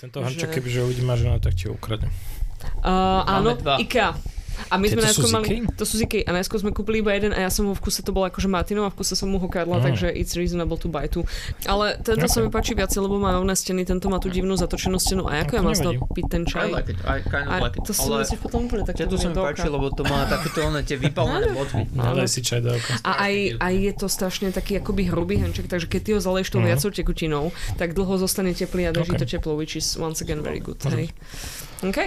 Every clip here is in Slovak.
Tento hrnček, kebyže uvidí ma žena, tak ti ho ukradne. Uh, áno, dva. IKEA. A my sme Tieto najskôr sú z mali, to sú z Ikei, a najskôr sme kúpili iba jeden a ja som ho v kuse, to bol akože Martinov a v kuse som mu ho kradla, Mm. takže it's reasonable to buy two. Ale tento sa mi páči viac, lebo má rovné steny, tento má tú divnú zatočenú stenu. A ako No, ja mám z toho piť ten čaj? I like it, I kind of like it. to si Ale musíš potom úplne tak to sa mi páči, lebo to má takéto one tie vypalené bodvy. Nedaj si čaj do. A aj, aj je to strašne taký akoby hrubý hrnček, takže keď ty ho zaleješ tou Mhm. viacou tekutinou, tak dlho zostane teplý a drží to teplo, which is once again very good. Hej. OK.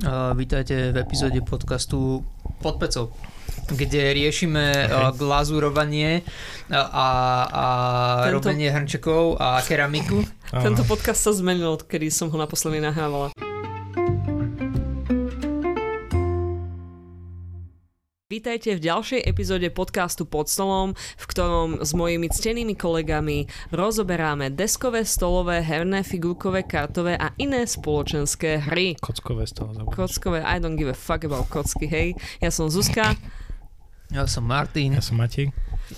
Uh, vítajte v epizóde podcastu Pod pecou kde riešime uh, glazúrovanie a, a, a Tento- robenie hrnčekov a keramiku. Tento podcast sa zmenil, odkedy som ho naposledy nahrávala. Vítajte v ďalšej epizóde podcastu Pod stolom, v ktorom s mojimi ctenými kolegami rozoberáme deskové, stolové, herné, figurkové, kartové a iné spoločenské hry. Kockové z toho zabudneš. Kockové, I don't give a fuck about kocky, hej. Ja som Zuzka. Ja som Martin. Ja som Matej.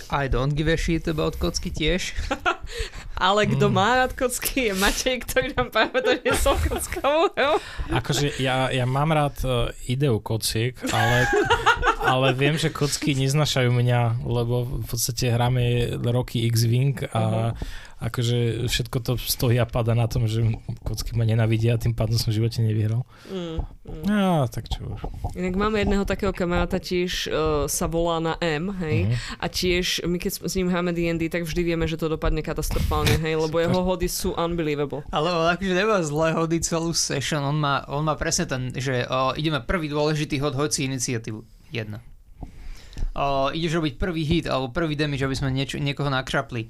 I don't give a shit about kocky tiež. Ale kto Mm. má rád kocky je Matej, ktorý nám práve to nesol kockovú hru. Akože ja, ja mám rád uh, ideu kociek, ale, ale viem, že kocky neznašajú mňa, lebo v podstate hráme roky X-Wing a akože všetko to stojí a pada na tom, že kocky ma nenavidia a tým pádom som v živote nevyhral. Mm, mm. No, tak čo už. Inak máme jedného takého kamaráta, tiež uh, sa volá na M, hej, Mhm. a tiež my keď s ním hráme D&D, tak vždy vieme, že to dopadne katastrofálne, hej, lebo jeho hody sú unbelievable. Ale on akože nemá zle hody celú session, on má, on má presne ten, že o, ideme prvý dôležitý hod, hoď si iniciatívu. Jedna. O, ideš robiť prvý hit alebo prvý damage, aby sme niečo, niekoho nakšapli.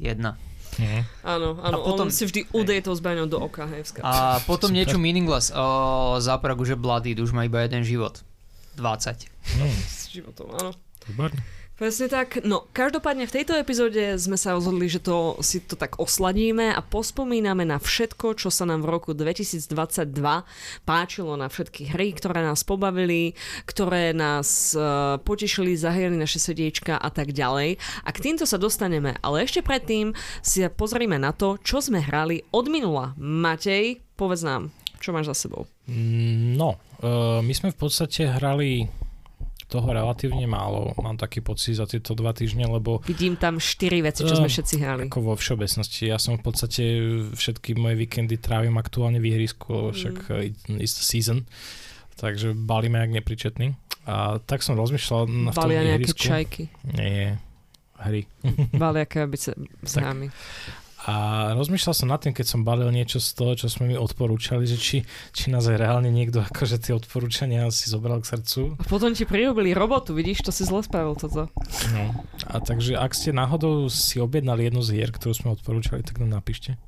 Jedna. Mhm. Áno, áno, A potom- on si vždy udeje tou zbraňou do oka, hej, vska. A potom Super. niečo meaningless. O, Pragu, že Bloody už má iba jeden život. 20. Mm, S životom, áno. výborne. Presne tak. No, každopádne v tejto epizóde sme sa rozhodli, že to si to tak osladíme a pospomíname na všetko, čo sa nám v roku 2022 páčilo, na všetky hry, ktoré nás pobavili, ktoré nás uh, potešili, zahrali naše srdiečka a tak ďalej. A k týmto sa dostaneme, ale ešte predtým si pozrieme na to, čo sme hrali od minula. Matej, povedz nám, čo máš za sebou? Mm, No, uh, my sme v podstate hrali toho relatívne málo, mám taký pocit za tieto dva týždne, lebo Vidím tam štyri veci, čo sme Ehm, všetci hrali. ako vo všeobecnosti. Ja som v podstate všetky moje víkendy trávim aktuálne v ihrisku, lebo však mm. it's the season, takže balíme jak nepričetný. A tak som rozmýšľal na v tom Balia nejaké ihrisku. čajky. Nie, hry. Balia krabice s nami. A rozmýšľal som nad tým, keď som balil niečo z toho, čo sme mi odporúčali, že či, či nás aj reálne niekto akože tie odporúčania si zobral k srdcu. A potom ti prirobili robotu, vidíš, to si zle spravil toto. No. A takže ak ste náhodou si objednali jednu z hier, ktorú sme odporúčali, tak nám napíšte.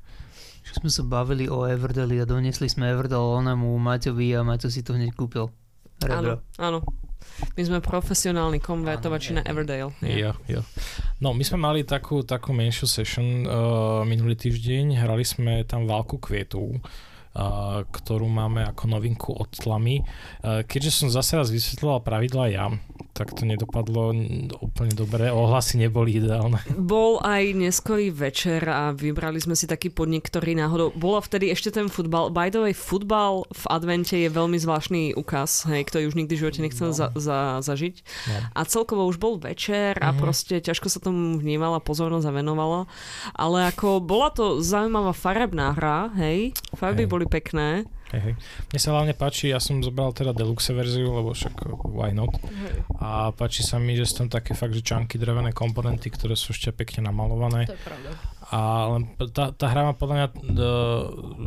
Čo sme sa bavili o Everdeli a donesli sme Everdel onému Maťovi a Maťo si to hneď kúpil. Áno, áno. My sme profesionálni konvertovači na Everdale. Jo, jo. No, my sme mali takú, takú menšiu session uh, minulý týždeň, hrali sme tam válku kvietov, uh, ktorú máme ako novinku od tlamy. Keďže som zase raz vysvetloval pravidla ja, tak to nedopadlo úplne dobre, ohlasy neboli ideálne. Bol aj neskorý večer a vybrali sme si taký podnik, ktorý náhodou... Bolo vtedy ešte ten futbal. By the way, futbal v advente je veľmi zvláštny ukaz, hej, ktorý už nikdy v živote nechcem No. za, za, zažiť. No. A celkovo už bol večer a Mhm. proste ťažko sa tomu vnímala, pozornosť a venovala. Ale ako bola to zaujímavá farebná hra, hej, farby Hej. boli pekné. Hej, hej. Mne sa hlavne páči, ja som zobral teda deluxe verziu, lebo však why not. A páči sa mi, že sú tam také fakt, že čanky, drevené komponenty, ktoré sú ešte pekne namalované. To je pravda. A len tá, tá hra má podľa mňa uh,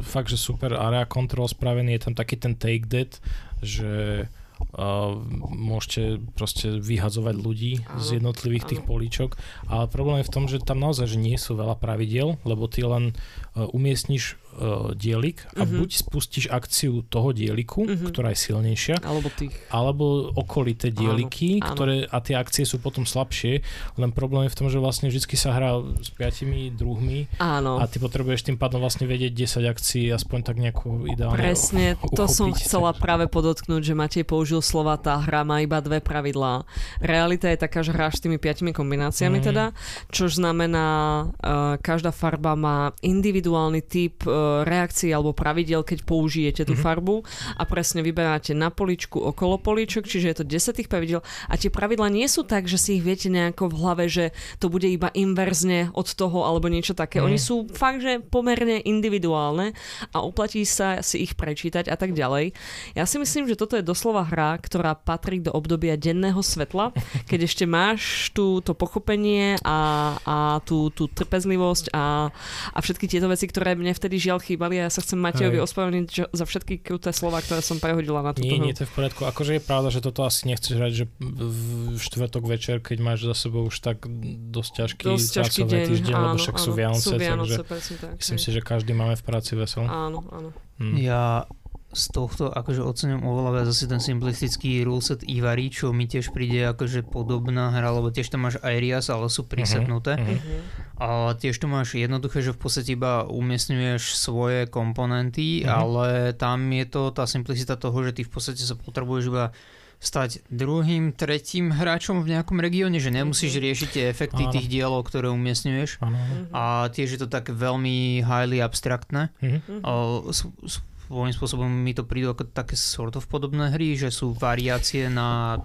fakt, že super area control spravený, je tam taký ten take that, že uh, môžete proste vyhadzovať ľudí Áno, z jednotlivých tých áno. políčok, ale problém je v tom, že tam naozaj že nie sú veľa pravidiel, lebo ty len uh, umiestniš uh, dielik a Mhm. buď spustíš akciu toho dieliku, Mhm. ktorá je silnejšia, Alebo tých. alebo okolité dieliky, Áno, áno. ktoré, a tie akcie sú potom slabšie, len problém je v tom, že vlastne vždy sa hrá s piatimi druhmi Áno. a ty potrebuješ tým pádom vlastne vedieť 10 akcií, aspoň tak nejakú ideálne Presne, to som uchopiť. chcela práve podotknúť, že Matej použil slova, tá hra má iba dve pravidlá. Realita je taká, že hráš s tými piatimi kombináciami Mhm. teda, čo znamená, uh, každá farba má individuálny typ uh, reakcií alebo pravidel, keď použijete tú Mhm. farbu a presne vyberáte na poličku okolo poličok, čiže je to 10 tých pravidel a tie pravidla nie sú tak, že si ich viete nejako v hlave, že to bude iba inverzne od toho alebo niečo také. Mhm. Oni sú fakt, že pomerne individuálne a oplatí sa si ich prečítať a tak ďalej. Ja si myslím, že toto je doslova hra, ktorá patrí do obdobia denného svetla, keď ešte máš tú, to pochopenie a, a tú, tú trpezlivosť a, a všetky tieto veci, ktoré mne vtedy žiaľ chýbali a ja sa chcem Matejovi ospravedlniť za všetky kruté slova, ktoré som prehodila na túto Nie, hru. nie, to je v poriadku. Akože je pravda, že toto asi nechceš hrať, že v štvrtok večer, keď máš za sebou už tak dosť ťažký Dosť ťažký deň, týždeň, áno, lebo však sú áno, Vianoce, sú Vianoce, takže presne tak. myslím hej. si, že každý máme v práci veselo. Áno, áno. Hm. Ja z tohto akože ocením oveľa viac asi ten simplistický ruleset Ivari, čo mi tiež príde akože podobná hra, lebo tiež tam máš Airias, ale sú prisepnuté. Mhm. Mhm. A tiež tu máš jednoduché, že v podstate iba umiestňuješ svoje komponenty, Mhm. ale tam je to tá simplicita toho, že ty v podstate sa potrebuješ iba stať druhým, tretím hráčom v nejakom regióne, že nemusíš riešiť tie efekty Áno. tých dielov, ktoré umiestňuješ. Áno. Mhm. A tiež je to tak veľmi highly abstraktné. Mhm. O, s- s- svojím spôsobom mi to prídu ako také sort of podobné hry, že sú variácie na,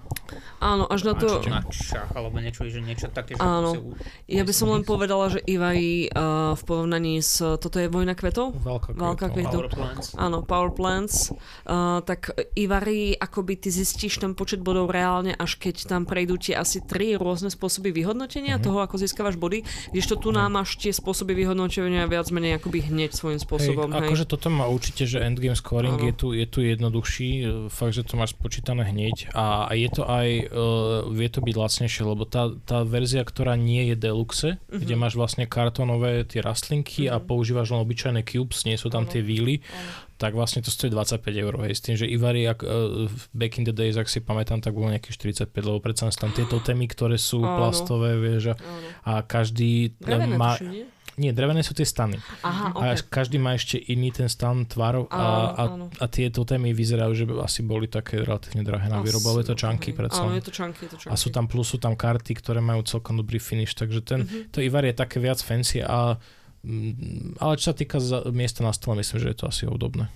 Áno, až na to... na šach alebo niečo, že niečo také, že Áno. u- Ja by som len povedala, že Ivari uh, v porovnaní s... Toto je Vojna kvetov? Veľká Válka kvetov. kvetov. Power plants. Áno, Power Plants. Uh, tak Ivari, akoby ty zistíš ten počet bodov reálne, až keď tam prejdú tie asi tri rôzne spôsoby vyhodnotenia Mhm. toho, ako získavaš body, kdežto tu nám máš tie spôsoby vyhodnotenia viac menej akoby hneď svojím spôsobom. Hej, Hej, akože toto má určite, že endgame scoring je tu, je tu jednoduchší, e, fakt, že to máš spočítané hneď a, a je to aj, uh, vie to byť lacnejšie, lebo tá, tá verzia, ktorá nie je deluxe, Mhm. kde máš vlastne kartonové tie rastlinky a používaš len obyčajné cubes, nie sú tam Áno. tie víly, Áno. tak vlastne to stojí 25 eur, hej, s tým, že Ivari, ak, uh, back in the days, ak si pamätám, tak bolo nejakých 45, lebo predsa tam tieto témy, ktoré sú Áno. plastové, vieš, a, Áno. a každý Drevené, má... tuším, nie? Drevené sú tie stany. Aha, A ok. každý má ešte iný ten stan tvarov a, a, áno. a tieto témy vyzerajú, že asi boli také relatívne drahé na výrobu, ale je to čanky hej. predsa. Áno, je to čanky, je to čanky. A sú tam plus, sú tam karty, ktoré majú celkom dobrý finish, takže ten, Mhm. to Ivar je také viac fancy a mm, ale čo sa týka za, miesta na stole, myslím, že je to asi obdobné.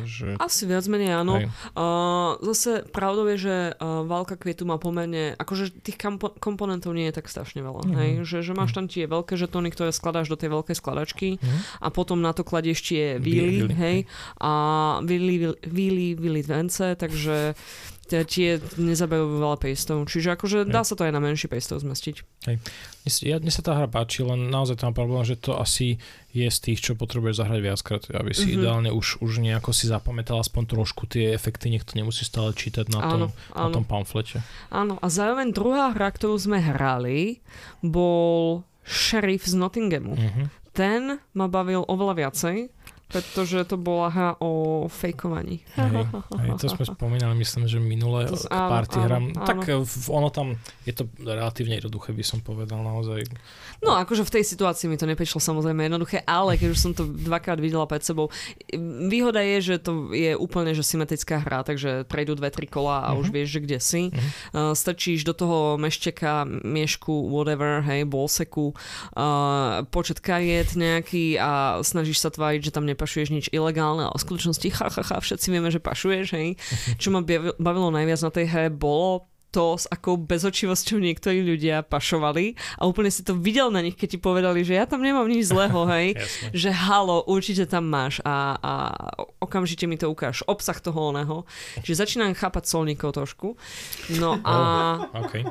Že, Asi viac menej áno. hej. Uh, zase pravdou je, že uh, válka kvietu má pomerne, akože tých kampo- komponentov nie je tak strašne veľa. Mhm. Hej? Že, že máš tam tie veľké žetóny, ktoré skladáš do tej veľkej skladačky Mhm. a potom na to kladieš tie víly, hej, a víly, víly, víly vence, takže tie- nezabajú veľa pejstov. Čiže akože dá sa to aj na menší pejstov zmestiť. Si- ja, mne sa tá hra páči, len naozaj tam problém, že to asi je z tých, čo potrebuješ zahrať viackrát, aby si Mhm. ideálne už, už nejako si zapamätal aspoň trošku tie efekty, nech to nemusí stále čítať na tom, Áno, na áno. tom pamflete. Áno, a zároveň druhá hra, ktorú sme hrali, bol Sheriff z Nottinghamu. Mhm. Ten ma bavil oveľa viacej, pretože to bola hra o fejkovaní. Hej, hej, to sme spomínali, myslím, že minulé To k party áno, hram. áno. Tak e, v- ono tam, je to relatívne jednoduché, by som povedal naozaj. No akože v tej situácii mi to neprišlo samozrejme jednoduché, ale keď už som to dvakrát videla pred sebou, výhoda je, že to je úplne že symetrická hra, takže prejdú dve, tri kola a už Mhm. vieš, že kde si. Mhm. Uh, stačíš do toho mešteka, miešku, whatever, hej, bolseku, uh, počet kariet nejaký a snažíš sa tváriť, že tam nepašuješ nič ilegálne, ale v skutočnosti ha, ha, ha, všetci vieme, že pašuješ, hej. Čo ma bavi- bavilo najviac na tej hre bolo to, s akou bezočivosťou niektorí ľudia pašovali a úplne si to videl na nich, keď ti povedali, že ja tam nemám nič zlého, hej. Že halo, určite tam máš a, a okamžite mi to ukáž, obsah toho oného. Čiže začínam chápať solníkov trošku. No a, OK.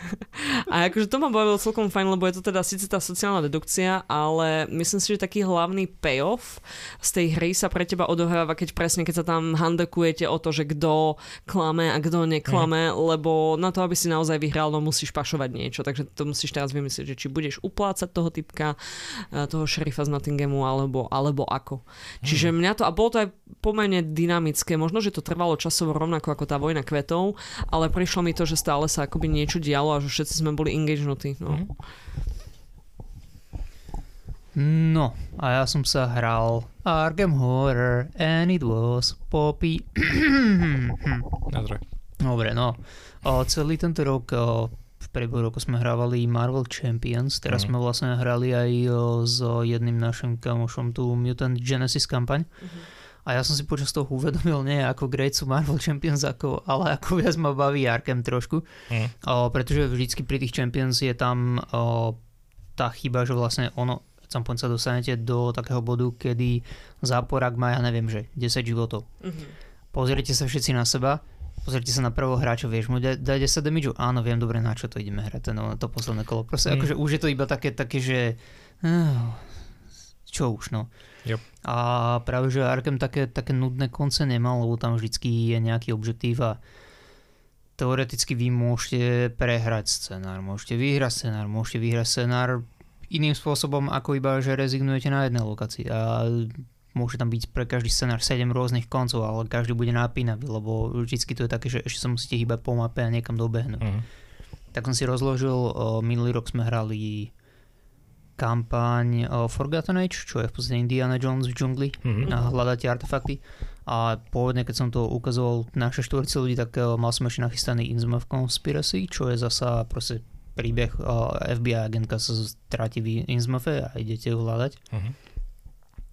a akože to ma bavilo celkom fajn, lebo je to teda síce tá sociálna dedukcia, ale myslím si, že taký hlavný payoff z tej hry sa pre teba odohráva, keď presne, keď sa tam handekujete o to, že kto klame a kto neklame, lebo na to, aby si naozaj vyhral, no musíš pašovať niečo, takže to musíš teraz vymyslieť, že či budeš uplácať toho typka, eh, toho šerifa z Nottinghamu, alebo, alebo ako. Čiže mňa to, a bolo to aj pomerne dynamické, možno, že to trvalo časovo rovnako ako tá vojna kvetov, ale prišlo mi to, že stále sa akoby niečo dialo a že všetci sme boli engagenutí. No. Mhm. No, a ja som sa hral Arkham Horror and it was Poppy. Nazraj. Dobre, no. O, celý tento rok o, v priebehu roku sme hrávali Marvel Champions, teraz Mhm. sme vlastne hrali aj o, s jedným našim kamošom tú Mutant Genesis kampaň. Mhm. A ja som si počas toho uvedomil, nie ako great sú Marvel Champions, ako, ale ako viac ma baví Arkham trošku. Mm. O, pretože vždycky pri tých Champions je tam o, tá chyba, že vlastne ono, point sa dostanete do takého bodu, kedy záporak má, ja neviem, že 10 životov. Mhm. Pozrite sa všetci na seba, pozrite sa na prvého hráča, vieš mu dať da 10 damage Áno, viem dobre, na čo to ideme hrať, ten, to posledné kolo. Proste Mm. akože už je to iba také, také že... Uh, čo už, no. Yep. A práve, že Arkham také, také nudné konce nemal, lebo tam vždycky je nejaký objektív a teoreticky vy môžete prehrať scenár, môžete vyhrať scenár, môžete vyhrať scenár iným spôsobom, ako iba, že rezignujete na jednej lokácii a môže tam byť pre každý scenár 7 rôznych koncov, ale každý bude napínavý, lebo vždycky to je také, že ešte sa musíte hýbať po mape a niekam dobehnúť. Mm. Tak som si rozložil, minulý rok sme hrali kampaň o Forgotten Age, čo je v podstate Indiana Jones v džungli Mm. a hľadáte artefakty. A pôvodne, keď som to ukazoval naše štvorce ľudí, tak uh, mal som ešte nachystaný Innsmouth Conspiracy, čo je zasa proste príbeh uh, FBI agentka sa stráti v Innsmouthe a idete ju hľadať. Mhm.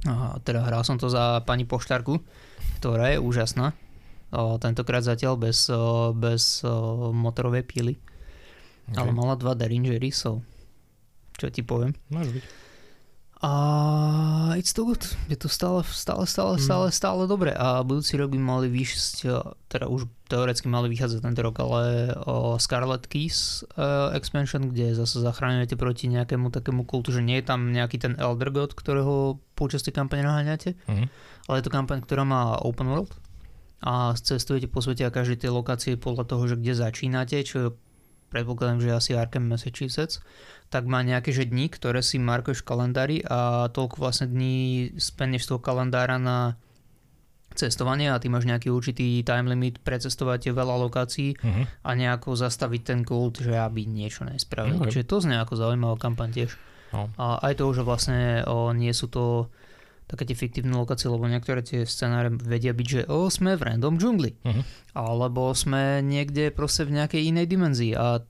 A teda hral som to za pani poštárku, ktorá je úžasná. O, tentokrát zatiaľ bez, o, bez o, motorovej píly. Okay. Ale mala dva Derringery, so čo ti poviem. Môže byť. A it's too good. Je to stále, stále, stále, Mm. stále, stále dobre. A budúci rok by mali vyšť, teda už teoreticky mali vychádzať tento rok, ale o Scarlet Keys uh, expansion, kde zase zachraňujete proti nejakému takému kultu, že nie je tam nejaký ten Elder God, ktorého počas tej kampane naháňate, Mhm. ale je to kampaň, ktorá má open world a cestujete po svete a každej tej lokácie podľa toho, že kde začínate, čo predpokladám, že asi Arkham Massachusetts, tak má nejaké že dní, ktoré si markuješ v kalendári a toľko vlastne dní spenneš z toho kalendára na cestovanie a ty máš nejaký určitý time limit precestovať veľa lokácií Mhm. a nejako zastaviť ten kult, že aby niečo nespravil. Okay. Čiže to znie ako zaujímavá kampaň tiež. No. A aj to, že vlastne o, nie sú to také tie fiktívne lokácie, lebo niektoré tie scenáre vedia byť, že o, sme v random džungli, Mhm. alebo sme niekde proste v nejakej inej dimenzii a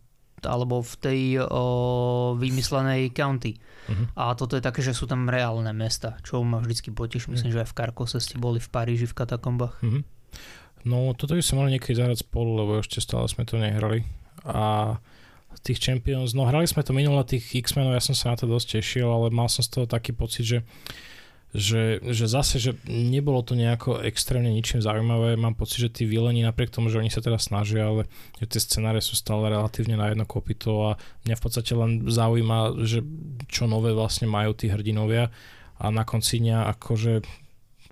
alebo v tej o, vymyslenej county. Mhm. A toto je také, že sú tam reálne mesta, čo ma vždycky poteší. Myslím, že aj v Karkose ste boli v Paríži v katakombách. Mhm. No, toto by sme mali niekedy zahrať spolu, lebo ešte stále sme to nehrali. A tých Champions, no hrali sme to minule tých X-menov, ja som sa na to dosť tešil, ale mal som z toho taký pocit, že že, že zase, že nebolo to nejako extrémne ničím zaujímavé. Mám pocit, že tí vileni, napriek tomu, že oni sa teraz snažia, ale že tie scenáre sú stále relatívne na jedno kopito a mňa v podstate len zaujíma, že čo nové vlastne majú tí hrdinovia a na konci dňa akože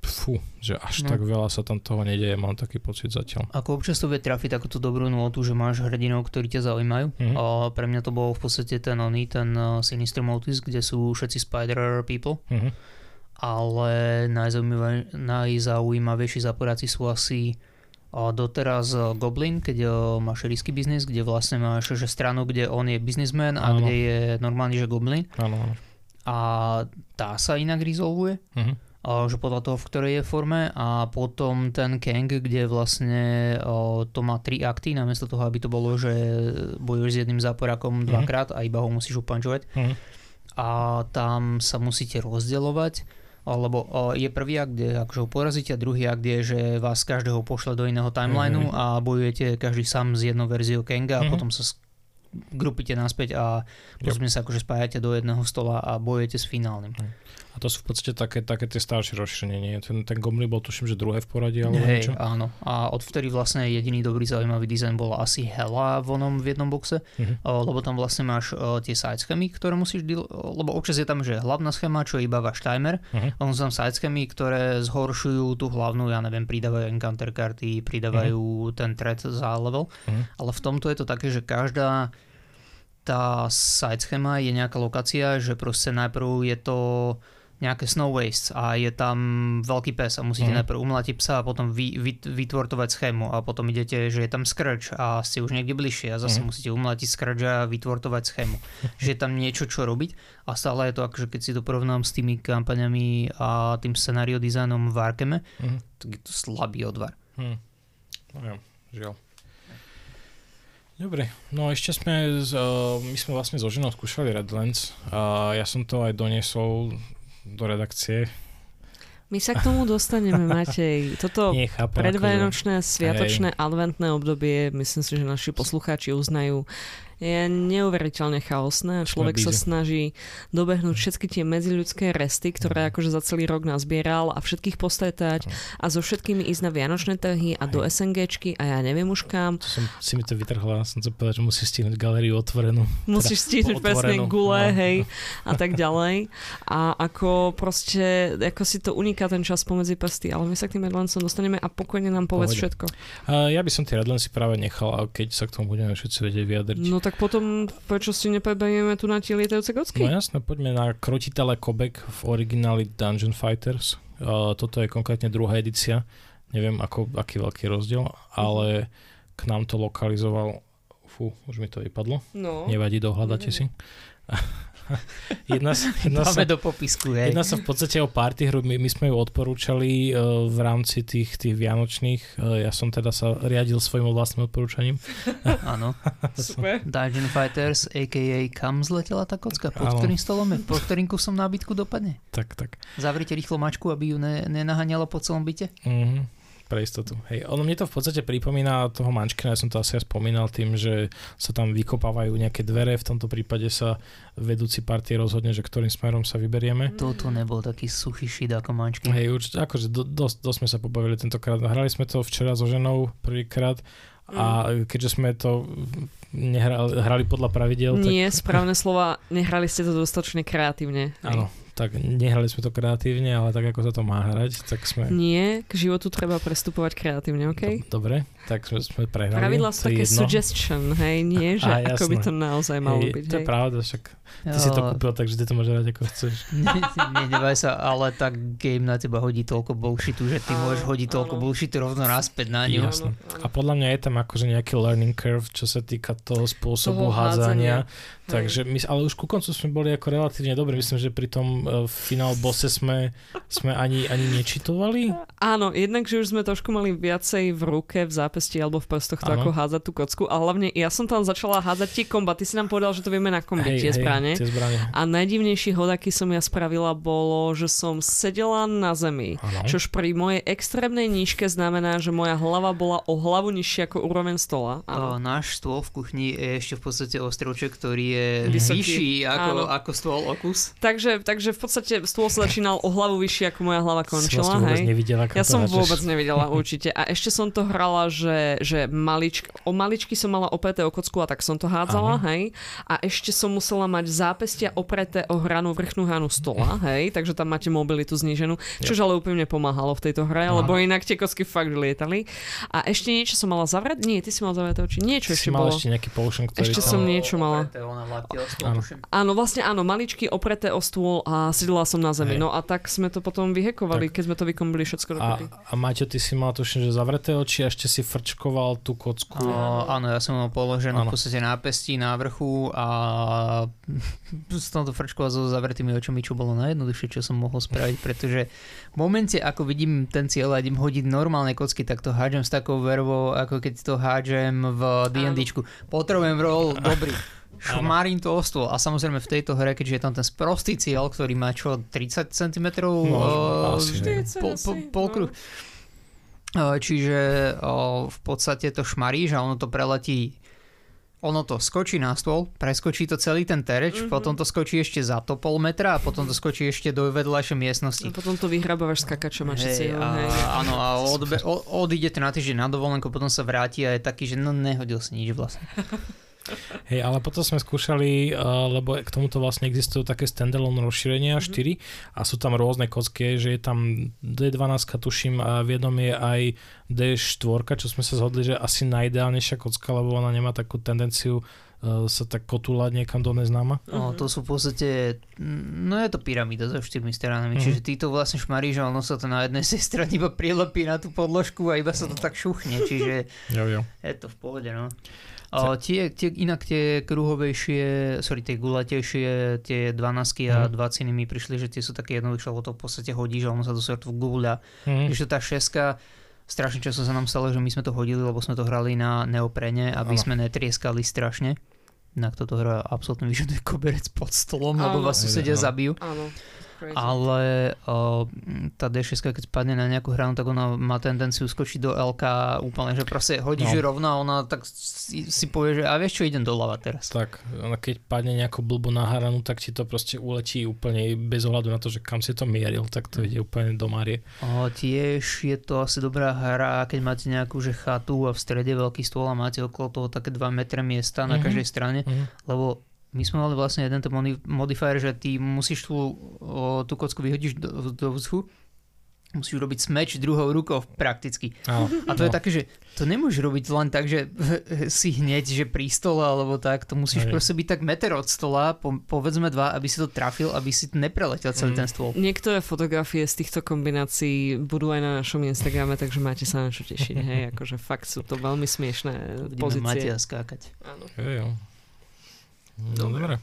fú, že až No. tak veľa sa tam toho nedeje, mám taký pocit zatiaľ. Ako občas to vie trafiť takúto dobrú nôtu, že máš hrdinov, ktorí ťa zaujímajú. Mhm. A pre mňa to bolo v podstate ten oný, ten uh, Sinister Motis, kde sú všetci Spider People. Mhm. Ale najzaujímavejší záporáci sú asi doteraz Goblin, keď máš risky biznis, kde vlastne máš že stranu, kde on je biznismen a kde je normálne, že Goblin Áno, áno. a tá sa inak rezolvuje, Mhm. a že podľa toho, v ktorej je forme a potom ten Kang, kde vlastne o, to má tri akty, namiesto toho, aby to bolo, že bojuješ s jedným záporákom Mhm. dvakrát a iba ho musíš upančovať Mhm. a tam sa musíte rozdielovať alebo o, je prvý akt, kde akože ho porazíte a druhý akt je, že vás každého pošle do iného timelineu Mhm. a bojujete každý sám s jednou verziou Kanga a Mhm. potom sa grupíte naspäť a postupne sa akože spájate do jedného stola a bojujete s finálnym. A to sú v podstate také, také tie staršie rozšírenie. nie? Ten, ten Gomli bol tuším, že druhé v poradí alebo Hej, niečo. áno. A odvtedy vlastne jediný dobrý zaujímavý dizajn bola asi Hela v onom v jednom boxe, o, lebo tam vlastne máš tie side schémy, ktoré musíš, deal, lebo občas je tam, že hlavná schéma, čo je iba váš timer, Mhm. Ono sú tam side schémy, ktoré zhoršujú tú hlavnú, ja neviem, pridávajú encounter karty, pridávajú ten threat za level, Mhm. ale v tomto je to také, že každá tá side schéma je nejaká lokácia, že proste najprv je to nejaké snow wastes a je tam veľký pes a musíte Mhm. najprv umlatiť psa a potom vy, vy, vytvortovať schému a potom idete, že je tam skrč a ste už niekde bližšie a zase Mhm. musíte umlatiť skrč a vytvortovať schému. že je tam niečo, čo robiť a stále je to akože keď si to porovnám s tými kampaňami a tým scenario dizajnom v Arkeme, Mhm. tak je to slabý odvar. Hm. No žiaľ. Dobre, no ešte sme, z, uh, my sme vlastne so ženou skúšali Redlands a ja som to aj doniesol do redakcie. My sa k tomu dostaneme, Matej. Toto Nechápem, predvianočné, sviatočné, adventné obdobie, myslím si, že naši poslucháči uznajú je neuveriteľne chaosné a človek sa snaží dobehnúť všetky tie medziľudské resty, ktoré akože za celý rok nazbieral a všetkých postretať a so všetkými ísť na Vianočné trhy a do SNGčky a ja neviem už kam. To som si mi to vytrhla, som sa povedal, že musíš stihnúť galériu otvorenú. Musíš teda stihnúť presne gule, no. hej, a tak ďalej. A ako proste, ako si to uniká ten čas pomedzi prsty, ale my sa k tým Redlandsom dostaneme a pokojne nám povedz Pohode. všetko. Uh, ja by som tie Redlandsy práve nechal, keď sa k tomu budeme všetci vedieť vyjadriť. No tak tak potom prečo si nepreberieme tu na tie lietajúce kocky? No jasné, poďme na krotitele Kobek v origináli Dungeon Fighters. Uh, toto je konkrétne druhá edícia. Neviem, ako, aký veľký rozdiel, ale k nám to lokalizoval Fú, už mi to vypadlo. No. Nevadí, dohľadáte si. jedna, jedna Dáme sa, do popisku, hej. Jedna sa v podstate o party hru, my, my sme ju odporúčali uh, v rámci tých, tých vianočných, uh, ja som teda sa riadil svojim vlastným odporúčaním. Áno. Super. Dungeon Fighters, a.k.a. kam zletela tá kocka? Pod ktorým stolom je? Pod ktorým kusom nábytku dopadne? Tak, tak. Zavrite rýchlo mačku, aby ju ne, nenaháňalo po celom byte? Mhm pre istotu. Hej, ono mne to v podstate pripomína toho mančkina, ja som to asi aj spomínal tým, že sa tam vykopávajú nejaké dvere, v tomto prípade sa vedúci partie rozhodne, že ktorým smerom sa vyberieme. Toto nebol taký suchý šit ako mančkin. Hej, určite, akože do, dosť, dosť sme sa pobavili tentokrát. Hrali sme to včera so ženou prvýkrát a mm. keďže sme to nehrali, hrali podľa pravidel. Nie, tak... správne slova, nehrali ste to dostatočne kreatívne. Áno, tak nehrali sme to kreatívne, ale tak ako sa to má hrať, tak sme... Nie, k životu treba prestupovať kreatívne, OK? Dobre, tak sme, sme prehrali. Pravidla sú také jedno. suggestion, hej, nie, že a, ako by to naozaj malo hej, byť. To je pravda, však ty jo. si to kúpil, takže ty to môžeš hrať ako chceš. Nenevaj sa, ale tak game na teba hodí toľko bullshitu, že ty môžeš hodiť toľko bullshitu rovno naspäť na ňu. Jasne. A podľa mňa je tam akože nejaký learning curve, čo sa týka toho spôsobu toho hádzania. hádzania Takže my, ale už ku koncu sme boli ako relatívne dobrí. Myslím, že pri tom uh, finál bose sme, sme ani, ani nečitovali. Áno, jednak, že už sme trošku mali viacej v ruke, v zápesti alebo v prstoch to, ako hádzať tú kocku. A hlavne ja som tam začala hádzať tie komba. Ty si nám povedal, že to vieme na kombi, hey, tie, hey, zbrane. tie zbrane. A najdivnejší hod, aký som ja spravila, bolo, že som sedela na zemi. Ano. Čož pri mojej extrémnej nížke znamená, že moja hlava bola o hlavu nižšia ako úroveň stola. Ano. náš stôl v kuchni je ešte v podstate ostrovček, ktorý je je vyšší ako, ako stôl Okus. Takže, takže v podstate stôl sa začínal o hlavu vyšší, ako moja hlava končila. Som hej. nevidela, ja som vôbec nevidela určite. A ešte som to hrala, že, že maličk, o maličky som mala opreté o kocku a tak som to hádzala, Aha. hej. A ešte som musela mať zápestia opreté o hranu, vrchnú hranu stola, hej. Takže tam máte mobilitu zníženú, čo ale úplne pomáhalo v tejto hre, Aha. lebo inak tie kocky fakt lietali. A ešte niečo som mala zavrieť? Nie, ty si mal zavrieť oči. Niečo ešte bolo. ešte nejaký potion, ktorý Ešte som niečo mala. Áno. áno, vlastne áno, maličky opreté o stôl a sedela som na zemi. Hej. No a tak sme to potom vyhekovali, tak. keď sme to vykombili všetko dokopy. A, a Maťo, ty si mal tuším, že zavreté oči a ešte si frčkoval tú kocku. No, áno, ja som mal položenú v podstate nápestí na vrchu a som to frčkoval so zavretými očami, čo bolo najjednoduchšie, čo som mohol spraviť, pretože v momente, ako vidím ten cieľ a idem hodiť normálne kocky, tak to hádžem s takou vervou, ako keď to hádžem v D&Dčku. Potrebujem roll dobrý šmarím to o stôl. A samozrejme v tejto hre, keďže je tam ten sprostý cieľ, ktorý má čo, 30 cm no, uh, po, po, polkruh. No. Čiže uh, v podstate to šmaríš a ono to preletí ono to skočí na stôl, preskočí to celý ten tereč, mm-hmm. potom to skočí ešte za to pol metra a potom to skočí ešte do vedľajšej miestnosti. A potom to vyhrabávaš skakačom a hey, a, hej. Áno, a odbe, odídete na týždeň na dovolenku, potom sa vráti a je taký, že no nehodil si nič vlastne. Hej, ale potom sme skúšali, uh, lebo k tomuto vlastne existujú také standalone rozšírenia mm-hmm. 4 a sú tam rôzne kocky, že je tam D12 tuším a v jednom je aj D4, čo sme sa zhodli, že asi najideálnejšia kocka, lebo ona nemá takú tendenciu uh, sa tak kotúľať niekam do neznáma. No, to sú v podstate, no je to pyramída so štyrmi stranami, mm-hmm. čiže ty to vlastne šmaríš a ono sa to na jednej strane iba prilepí na tú podložku a iba sa to tak šuchne, čiže jo, jo. je to v pohode, no. O, tie, tie, inak tie kruhovejšie, sorry, tie gulatejšie, tie 12 a mm. 20 mi prišli, že tie sú také jednoduchšie, lebo to v podstate hodí, že ono sa do sortu guľa. Mm. To tá šeska strašne často sa nám stalo, že my sme to hodili, lebo sme to hrali na neoprene, aby Áno. sme netrieskali strašne. Inak toto hra absolútne vyžaduje koberec pod stolom, lebo Áno. vás susedia zabijú. Áno. Crazy. Ale o, tá D6, keď spadne na nejakú hranu, tak ona má tendenciu skočiť do LK úplne, že proste hodíš No. rovno a ona tak si, si povie, že a vieš čo, idem doľava teraz. Tak, keď padne nejako blbo na haranu, tak ti to proste uletí úplne bez ohľadu na to, že kam si to mieril, tak to ide úplne do Márie. O, tiež je to asi dobrá hra, keď máte nejakú že chatu a v strede veľký stôl a máte okolo toho také 2 metre miesta na Mhm. každej strane, Mhm. lebo my sme mali vlastne jeden ten modi- modifier, že ty musíš tú, o, tú kocku vyhodíš do, do vzduchu, musíš robiť smeč druhou rukou prakticky. Áno. A to je No. také, že to nemôžeš robiť len tak, že si hneď, že pri stole alebo tak, to musíš Hej. proste byť tak meter od stola, po, povedzme dva, aby si to trafil, aby si nepreletel celý Mm. ten stôl. Niektoré fotografie z týchto kombinácií budú aj na našom Instagrame, takže máte sa na čo tešiť. Hej, akože fakt sú to veľmi smiešné Budeme pozície. Matia skákať. Áno. Jo, jo. No, dobre.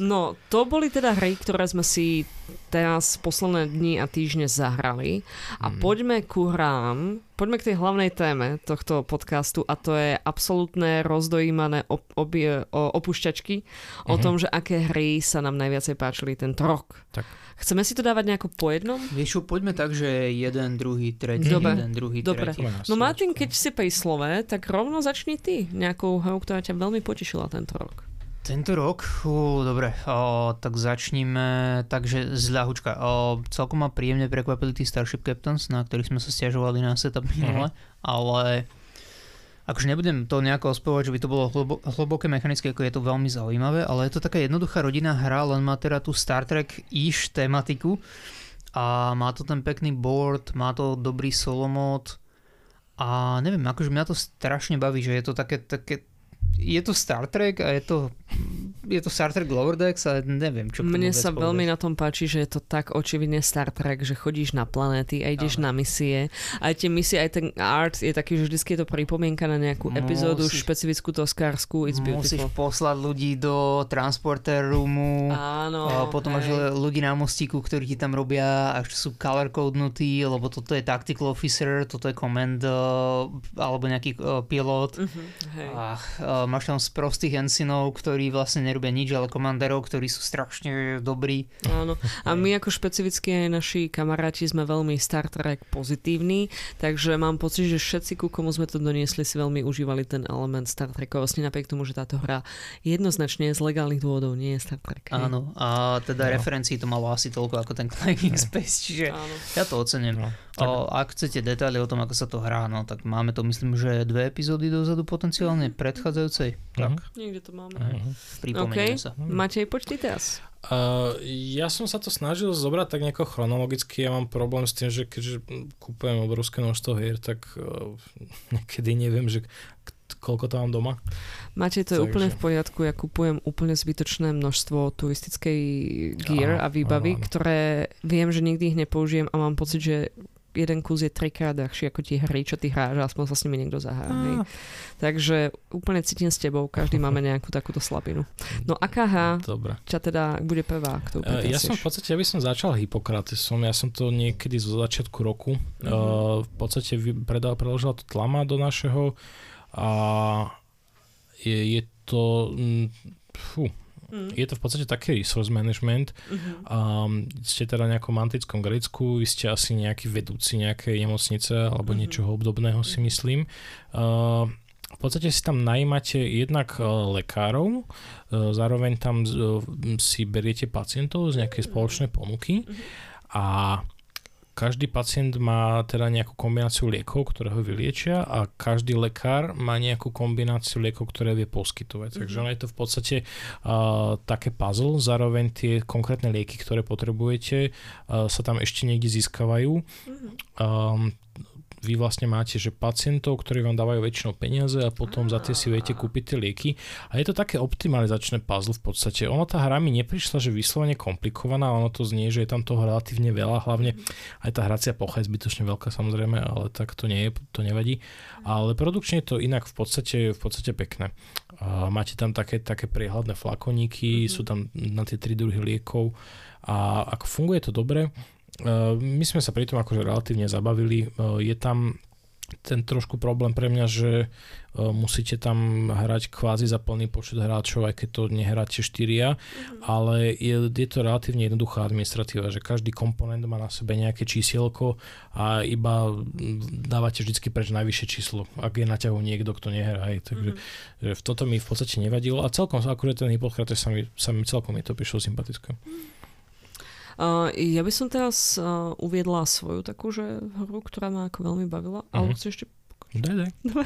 No, to boli teda hry, ktoré sme si teraz posledné dni a týždne zahrali. A Mm. poďme ku hrám, poďme k tej hlavnej téme tohto podcastu a to je absolútne rozdojímané op- obie, o, opušťačky o Mhm. tom, že aké hry sa nám najviacej páčili tento rok. Tak. Chceme si to dávať nejako po jednom? Vieš poďme tak, že jeden, druhý, tretí, Dobre. jeden, druhý, Dobre. tretí. No Martin, keď si pri slove, tak rovno začni ty nejakou hrou, ktorá ťa veľmi potešila tento rok. Tento rok, fú, dobre, o, tak začníme, takže z ľahučka. O, celkom ma príjemne prekvapili tí Starship Captains, na ktorých sme sa stiažovali na setup minule, ale akože nebudem to nejako ospevovať, že by to bolo hlobo, hlboké mechanické, ako je to veľmi zaujímavé, ale je to taká jednoduchá rodinná hra, len má teda tú Star Trek-ish tematiku a má to ten pekný board, má to dobrý solo mod a neviem, akože mňa to strašne baví, že je to také, také je to Star Trek a je to, je to Star Trek Lower Decks a neviem, čo Mne sa povedať. veľmi na tom páči, že je to tak očividne Star Trek, že chodíš na planéty a ideš Áno. na misie. Aj tie misie, aj ten art je taký, že vždy je to pripomienka na nejakú epizódu Musíš- špecifickú toskárskú. It's Musíš beautiful. poslať ľudí do transporter roomu, Áno. a potom hej. ľudí na mostíku, ktorí ti tam robia a ešte sú color codenutí, lebo toto je tactical officer, toto je command uh, alebo nejaký uh, pilot. Mhm, hej. A uh, máš tam sprostých ensinov, ktorí vlastne nerobia nič, ale komandérov, ktorí sú strašne dobrí. Áno. A my ako špecificky aj naši kamaráti sme veľmi Star Trek pozitívni, takže mám pocit, že všetci, ku komu sme to doniesli, si veľmi užívali ten element Star Trekovosti, napriek tomu, že táto hra jednoznačne z legálnych dôvodov nie je Star Trek. hej. Áno, a teda No. referencií to malo asi toľko ako ten Climbing Space, čiže Áno. ja to ocením. No, O, ak chcete detaily o tom, ako sa to hrá, no tak máme to myslím, že dve epizódy dozadu potenciálne predchádzajúcej. Tak, Niekde to máme. mhm. Pripomenieme OK. sa. Matej, poď ty teraz. Uh, ja som sa to snažil zobrať tak nejako chronologicky, ja mám problém s tým, že keďže kúpujem obrovské množstvo hier, tak uh, niekedy neviem, že k- koľko to mám doma. Matej, to je Takže- úplne v poriadku. Ja kupujem úplne zbytočné množstvo turistickej gear Áno, a výbavy, áno, áno. ktoré viem, že nikdy ich nepoužijem a mám pocit, že jeden kus je trikrát drahší ako tie hry, čo ty hráš a aspoň sa s nimi niekto zahrá. hej. Takže úplne cítim s tebou, každý máme nejakú takúto slabinu. No aká hra Dobre. ťa teda bude prvá, ktorú Uh, ja som v podstate, ja by som začal Hippokratesom, ja som to niekedy zo začiatku roku, Mhm. uh, v podstate predal, preložila to tlama do našeho a je, je to, mm, fú, Mm. je to v podstate taký resource management, Mhm. Um, ste teda v nejakom antickom Grécku, vy ste asi nejaký vedúci nejakej nemocnice alebo Mhm. niečoho obdobného si myslím. Uh, v podstate si tam najímate jednak uh, lekárov, uh, zároveň tam uh, si beriete pacientov z nejakej spoločnej ponuky Mhm. a každý pacient má teda nejakú kombináciu liekov, ktoré ho vyliečia a každý lekár má nejakú kombináciu liekov, ktoré vie poskytovať. Takže ono je to v podstate uh, také puzzle, zároveň tie konkrétne lieky, ktoré potrebujete, uh, sa tam ešte niekde získavajú. Mhm. Um, vy vlastne máte, že pacientov, ktorí vám dávajú väčšinou peniaze a potom za tie si viete kúpiť tie lieky. A je to také optimalizačné puzzle v podstate. Ono tá hra mi neprišla, že vyslovene komplikovaná, ono to znie, že je tam toho relatívne veľa, hlavne aj tá hracia plocha je zbytočne veľká samozrejme, ale tak to nie je, to nevadí. Ale produkčne je to inak v podstate, v podstate pekné. A máte tam také, také priehľadné flakoníky, Mhm. sú tam na tie tri druhy liekov a ako funguje to dobre, my sme sa pri tom akože relatívne zabavili. Uh, je tam ten trošku problém pre mňa, že uh, musíte tam hrať kvázi za plný počet hráčov, aj keď to nehráte štyria, mm-hmm. ale je, je to relatívne jednoduchá administratíva, že každý komponent má na sebe nejaké čísielko a iba dávate vždy preč najvyššie číslo, ak je na ťahu niekto, kto nehrá. Aj, takže mm-hmm. že v toto mi v podstate nevadilo a celkom akurát ten Hippokrates sa mi, sa mi celkom mi to prišlo sympatické. Mm-hmm. Ja by som teraz uviedla svoju takú, že hru, ktorá ma ako veľmi bavila. Uh-huh. Alebo chceš ešte Daj, daj.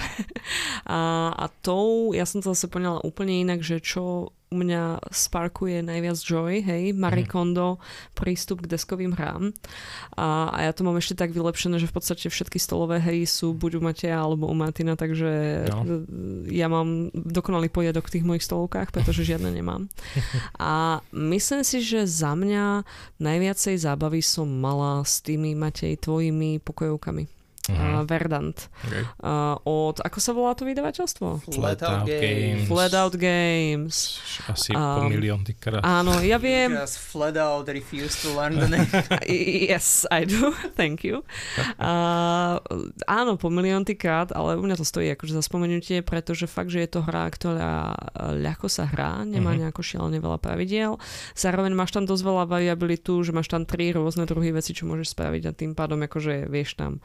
A, a tou, ja som to zase poňala úplne inak, že čo u mňa sparkuje najviac joy, hej, Marie mhm. Kondo, prístup k deskovým hrám. A, a ja to mám ešte tak vylepšené, že v podstate všetky stolové hry sú buď u Mateja alebo u Martina, takže no. ja mám dokonalý poriadok v tých mojich stolovkách, pretože žiadne nemám. A myslím si, že za mňa najviacej zábavy som mala s tými, Matej, tvojimi pokojovkami uh-huh. Verdant. Okay. Uh, od, ako sa volá to vydavateľstvo? Flat Out Games. Flat Out Games. Asi um, po milión krát. Áno, ja viem. Just flat out refuse to learn the name. yes, I do. Thank you. Uh, áno, po milión krát, ale u mňa to stojí akože za spomenutie, pretože fakt, že je to hra, ktorá ľahko sa hrá, nemá uh-huh. nejako šialene veľa pravidiel. Zároveň máš tam dosť veľa variabilitu, že máš tam tri rôzne druhy veci, čo môžeš spraviť a tým pádom akože vieš tam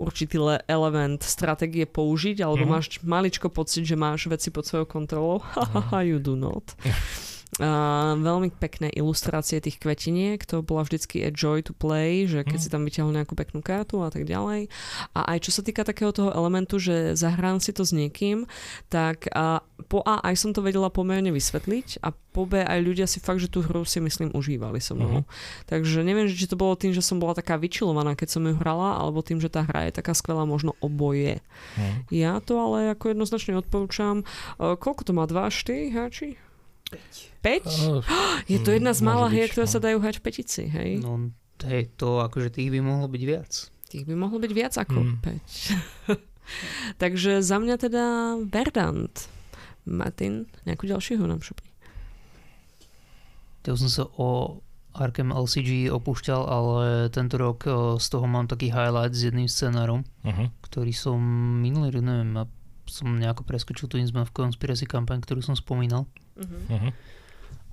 určitý element stratégie použiť, alebo mm-hmm. máš maličko pocit, že máš veci pod svojou kontrolou. Haha, you do not. Uh, veľmi pekné ilustrácie tých kvetiniek, to bola vždycky a joy to play, že keď mm. si tam vyťahol nejakú peknú kartu a tak ďalej. A aj čo sa týka takého toho elementu, že zahrám si to s niekým, tak uh, po A aj som to vedela pomerne vysvetliť a po B aj ľudia si fakt, že tú hru si myslím užívali so mnou. Uh-huh. Takže neviem, či to bolo tým, že som bola taká vyčilovaná, keď som ju hrala, alebo tým, že tá hra je taká skvelá, možno oboje. Uh-huh. Ja to ale ako jednoznačne odporúčam. Uh, koľko to má? 2, 4 hráči? 5? Uh, je to jedna z mála hier, ktoré no. sa dajú hrať v petici, hej? No, hej, to akože tých by mohlo byť viac. Tých by mohlo byť viac ako mm. 5. Takže za mňa teda Verdant. Martin, nejakú ďalšiu hru nám šupni. Ja som sa o Arkham LCG opúšťal, ale tento rok z toho mám taký highlight s jedným scenárom, uh-huh. ktorý som minulý rok, neviem, som nejako preskočil tu sme v Conspiracy kampaň, ktorú som spomínal. Uh-huh.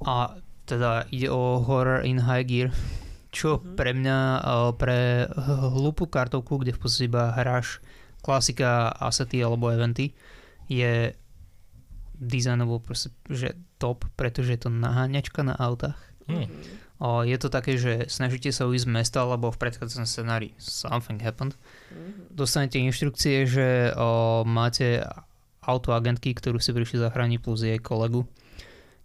A teda ide o Horror in High Gear, čo uh-huh. pre mňa, pre hlúpu kartovku, kde v podstate iba hráš klasika, asety alebo eventy, je dizajnovo proste, že top, pretože je to naháňačka na autách. Uh-huh. O, je to také, že snažíte sa ujsť z mesta, alebo v predchádzajúcom scenári something happened. Dostanete inštrukcie, že o, máte autoagentky, ktorú si prišli zachrániť plus jej kolegu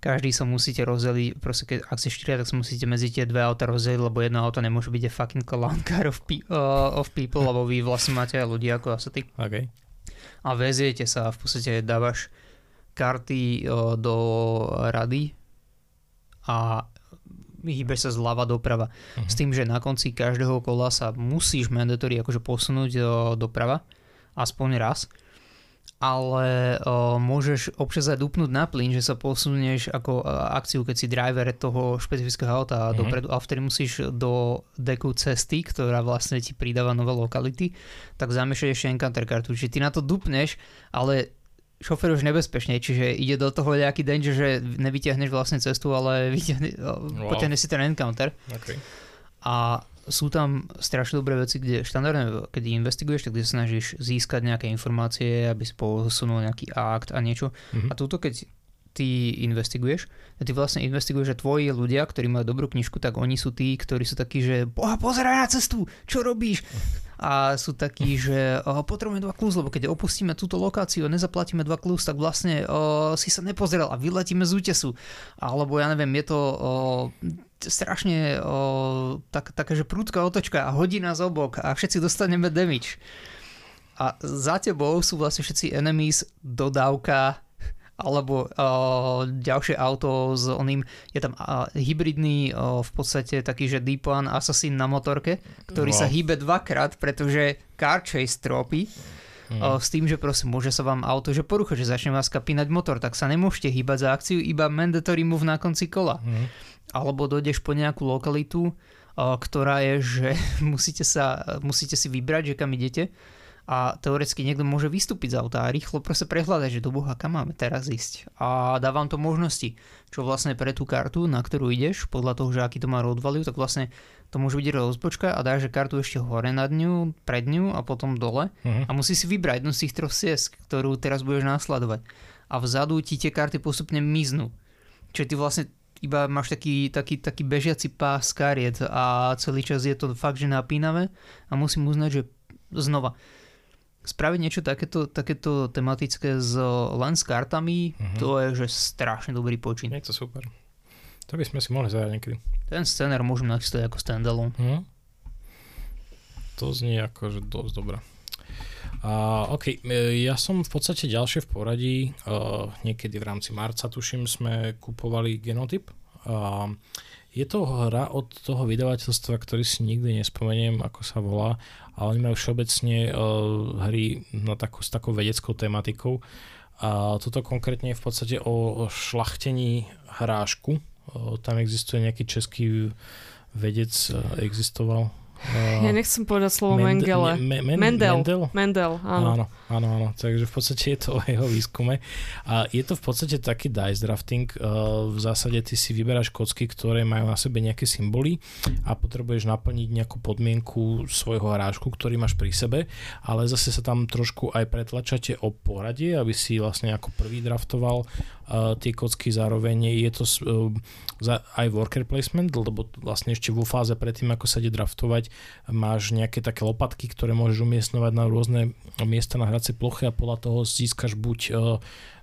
každý sa musíte rozdeliť, proste keď, ak ste štyria, tak sa musíte medzi tie dve auta rozdeliť, lebo jedno auto nemôže byť a fucking clown car of, pe- uh, of people, lebo vy vlastne máte aj ľudí ako ty. Okay. A veziete sa a v podstate dávaš karty uh, do rady a hýbeš sa zľava doprava. Uh-huh. S tým, že na konci každého kola sa musíš mandatory akože posunúť do, doprava, aspoň raz ale o, môžeš občas aj dupnúť na plyn, že sa posunieš ako akciu, keď si driver toho špecifického auta mm-hmm. dopredu a vtedy musíš do deku cesty, ktorá vlastne ti pridáva nové lokality, tak zamiešať ešte encounter kartu. Čiže ty na to dupneš, ale šofer už nebezpečne, čiže ide do toho nejaký danger, že nevyťahneš vlastne cestu, ale vyťahne, wow. potiahneš si ten encounter. Okay. A sú tam strašne dobré veci, kde štandardne, keď investiguješ, tak kde snažíš získať nejaké informácie, aby si posunul nejaký akt a niečo. Mm-hmm. A túto, keď ty investiguješ, a ty vlastne investiguješ, že tvoji ľudia, ktorí majú dobrú knižku, tak oni sú tí, ktorí sú takí, že boha, pozeraj na cestu, čo robíš? A sú takí, že oh, potrebujeme dva klus, lebo keď opustíme túto lokáciu a nezaplatíme dva klus, tak vlastne oh, si sa nepozrel a vyletíme z útesu. Alebo ja neviem, je to oh, strašne oh, tak, taká, že prúdka otočka a hodí nás obok a všetci dostaneme damage. A za tebou sú vlastne všetci enemies, dodávka, alebo uh, ďalšie auto s oným, je tam uh, hybridný uh, v podstate taký, že Deep One Assassin na motorke, ktorý wow. sa hýbe dvakrát, pretože car chase tropy mm. s tým, že prosím, môže sa vám auto, že porucha, že začne vás kapínať motor, tak sa nemôžete hýbať za akciu, iba mandatory move na konci kola. Mm. Alebo dojdeš po nejakú lokalitu ktorá je, že musíte, sa, musíte si vybrať, že kam idete a teoreticky niekto môže vystúpiť z auta a rýchlo proste prehľadať, že do boha kam máme teraz ísť. A dávam to možnosti, čo vlastne pre tú kartu, na ktorú ideš, podľa toho, že aký to má road value, tak vlastne to môže byť rozpočka a dáš kartu ešte hore nad ňu, pred ňu a potom dole uh-huh. a musí si vybrať jednu z tých troch ciest, ktorú teraz budeš následovať. A vzadu ti tie karty postupne miznú. Čiže ty vlastne iba máš taký, taký, taký bežiaci pás kariet a celý čas je to fakt, že napínavé a musím uznať, že znova, spraviť niečo takéto, takéto tematické s, len s kartami, uh-huh. to je že strašne dobrý počin. Je to super. To by sme si mohli zahrať niekedy. Ten scener môžem nachystať ako standalone. Uh-huh. To znie ako, že dosť dobré. Uh, OK, e, ja som v podstate ďalšie v poradí. Uh, niekedy v rámci marca, tuším, sme kupovali genotyp. Uh, je to hra od toho vydavateľstva, ktorý si nikdy nespomeniem, ako sa volá, ale oni majú všeobecne uh, hry na takú, s takou vedeckou tematikou. A toto konkrétne je v podstate o, šlachtení hrášku. Uh, tam existuje nejaký český vedec, uh, ja nechcem povedať slovo Mendel, Mengele. Me, men, Mendel. Mendel. Mendel, áno. áno. Áno, áno. Takže v podstate je to o jeho výskume. A je to v podstate taký dice drafting. V zásade ty si vyberáš kocky, ktoré majú na sebe nejaké symboly a potrebuješ naplniť nejakú podmienku svojho hráčku, ktorý máš pri sebe, ale zase sa tam trošku aj pretlačate o poradie, aby si vlastne ako prvý draftoval tie kocky, zároveň je to za, aj worker placement, lebo vlastne ešte vo fáze predtým, ako sa ide draftovať, máš nejaké také lopatky, ktoré môžeš umiestňovať na rôzne miesta na hracej ploche a podľa toho získaš buď uh,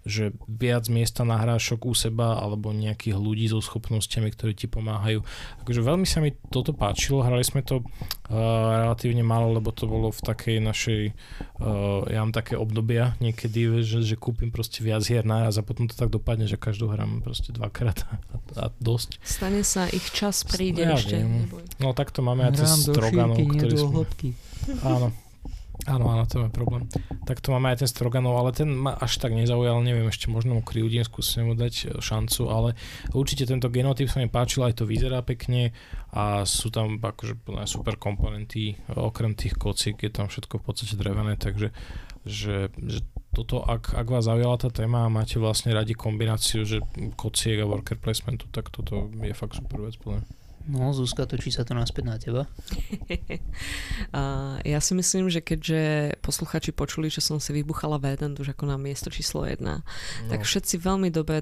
že viac miesta na hrášok u seba alebo nejakých ľudí so schopnosťami, ktorí ti pomáhajú. Takže veľmi sa mi toto páčilo, hrali sme to uh, relatívne málo, lebo to bolo v takej našej, uh, ja mám také obdobia niekedy, že, že kúpim proste viac hier naraz a potom to tak dopadne, že každú hrám proste dvakrát a, a dosť. Stane sa, ich čas príde ja ešte. Viem. No takto máme aj cez Stroganov, ktorý sme... Áno. Áno, áno, to je problém. Tak to máme aj ten Stroganov, ale ten ma až tak nezaujal, neviem, ešte možno mu kryjúdim, skúsim mu dať e, šancu, ale určite tento genotyp sa mi páčil, aj to vyzerá pekne a sú tam akože super komponenty, okrem tých kocík je tam všetko v podstate drevené, takže že, že toto, ak, ak vás zaujala tá téma a máte vlastne radi kombináciu, že kociek a worker placementu, tak toto je fakt super vec, podľa No, Zuzka, točí sa to naspäť na teba. uh, ja si myslím, že keďže posluchači počuli, že som si vybuchala V1 už ako na miesto číslo 1, no. tak všetci veľmi dobre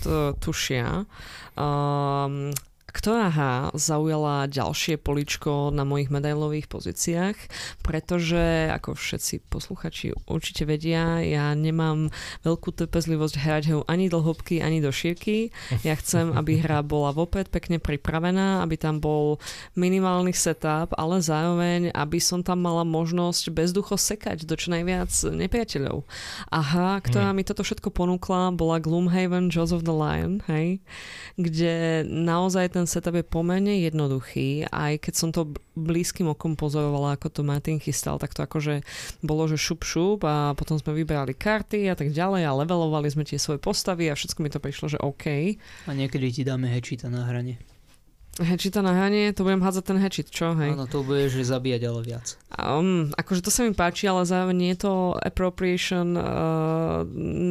to tušia. Um, ktorá hra zaujala ďalšie poličko na mojich medailových pozíciách, pretože, ako všetci posluchači určite vedia, ja nemám veľkú trpezlivosť hrať ho ani do hĺbky, ani do šírky. Ja chcem, aby hra bola vopred pekne pripravená, aby tam bol minimálny setup, ale zároveň, aby som tam mala možnosť bezducho sekať do čo najviac nepriateľov. A hra, ktorá mm. mi toto všetko ponúkla, bola Gloomhaven Jaws of the Lion, hej, kde naozaj ten setup je pomerne jednoduchý, aj keď som to blízkym okom pozorovala, ako to Martin chystal, tak to akože bolo, že šup šup a potom sme vyberali karty a tak ďalej a levelovali sme tie svoje postavy a všetko mi to prišlo, že OK. A niekedy ti dáme hečita na hrane. Hečita na hranie, to budem hádzať ten hečit, čo? Hej. Áno, to budeš zabíjať, ale viac. Um, akože to sa mi páči, ale zároveň nie je to appropriation uh,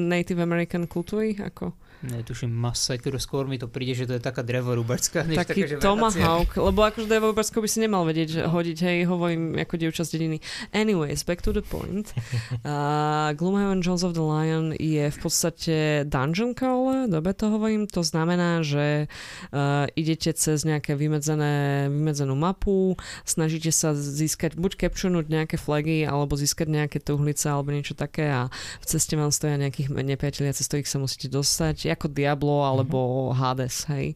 Native American kultúry, ako? Netuším, ktorú skôr mi to príde, že to je taká drevorúbačská. Než Taký taká, tomahawk, lebo akože drevorúbačko by si nemal vedieť, že hodiť, hej, hovorím ako dievča z dediny. Anyways, back to the point. Uh, Gloomhaven Jones of the Lion je v podstate dungeon crawler, dobre to hovorím, to znamená, že uh, idete cez nejaké vymedzené, vymedzenú mapu, snažíte sa získať, buď capturenúť nejaké flagy, alebo získať nejaké tuhlice, alebo niečo také a v ceste vám stoja nejakých nepriatelia, cez ktorých sa musíte dostať ako Diablo alebo uh-huh. Hades, hej.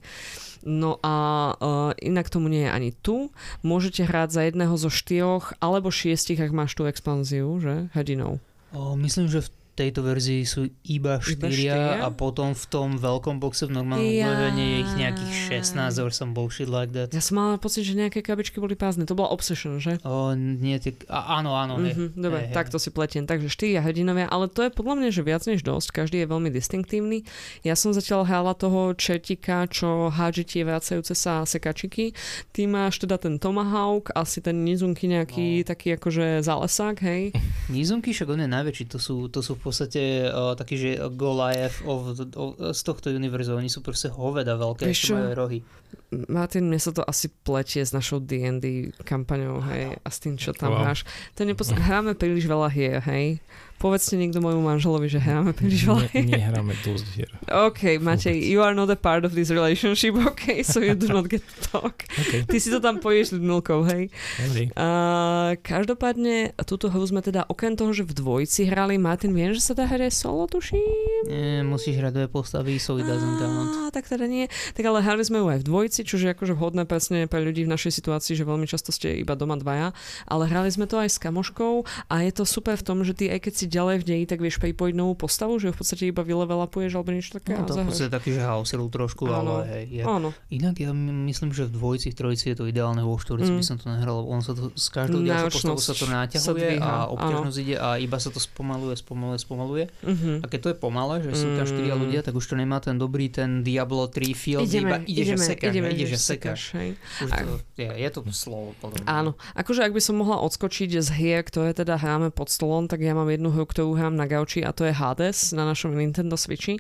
No a uh, inak tomu nie je ani tu. Môžete hrať za jedného zo štyroch alebo šiestich, ak máš tú expanziu, že? Hrdinov. O, myslím, že v tejto verzii sú iba 4 štyria? a potom v tom veľkom boxe v normálnom Jaj. je ich nejakých 16 or some bullshit like that. Ja som mala pocit, že nejaké kabičky boli prázdne. To bola Obsession, že? O, nie, tie, a, áno, áno. Mhm, dobre, hej. tak to si pletiem. Takže štyria hrdinovia, ale to je podľa mňa, že viac než dosť. Každý je veľmi distinktívny. Ja som zatiaľ hrala toho čertika, čo hádže tie vracajúce sa sekačiky. Ty máš teda ten Tomahawk, asi ten nizunky nejaký No. taký akože zálesák, hej? Nizunky však on je najväčší, to sú, to sú podstate uh, takí, že Goliath of, of, z tohto univerzu, oni sú proste hoveda veľké, ešte čo? majú rohy. Martin, mne sa to asi pletie s našou D&D kampaňou, hej, a s tým, čo tam Wow. hráš. To je nepos- hráme príliš veľa hier, hej. Povedzte niekto môjmu manželovi, že hráme príliš veľa hier. Ne, nehráme dosť hier. OK, Matej, you are not a part of this relationship, OK, so you do not get to talk. OK, Ty si to tam poješ s Milkou, hej. dobrý. A každopádne, túto hru sme teda okrem toho, že v dvojici hrali, Martin, viem, že sa dá hrať solo, tuším? Nie, musíš hrať dve postavy, so it doesn't count. Tak teda nie. Tak ale hrali sme ju aj v dvojici, čo je akože vhodné presne pre ľudí v našej situácii, že veľmi často ste iba doma dvaja. Ale hrali sme to aj s kamoškou a je to super v tom, že ty aj keď si ďalej v deji, tak vieš pripojiť novú postavu, že ju v podstate iba vylevelapuješ alebo niečo také. No, to v podstate taký, že house rule trošku, Áno. ale hej. Je. Áno, Inak ja my- myslím, že v dvojici, v trojici je to ideálne, vo štvorici Mm. by som to nehral, lebo on sa to, s každou ďalšou postavou sa to sa naťahuje dvíha, a obťažnosť ide a iba sa to spomaluje, spomaluje, spomaluje. Mhm. A keď to je pomalé, že sú tam štyria Mm. ľudia, tak už to nemá ten dobrý ten Diablo 3 feel, že iba ideš a sekáš, ideme, ideš a sekáš. Už to, je, je to slovo mňa. Áno, akože ak by som mohla odskočiť z hier, ktoré teda hráme pod stolom, tak ja mám jednu hru, ktorú hrám na gauči a to je Hades na našom Nintendo Switchi.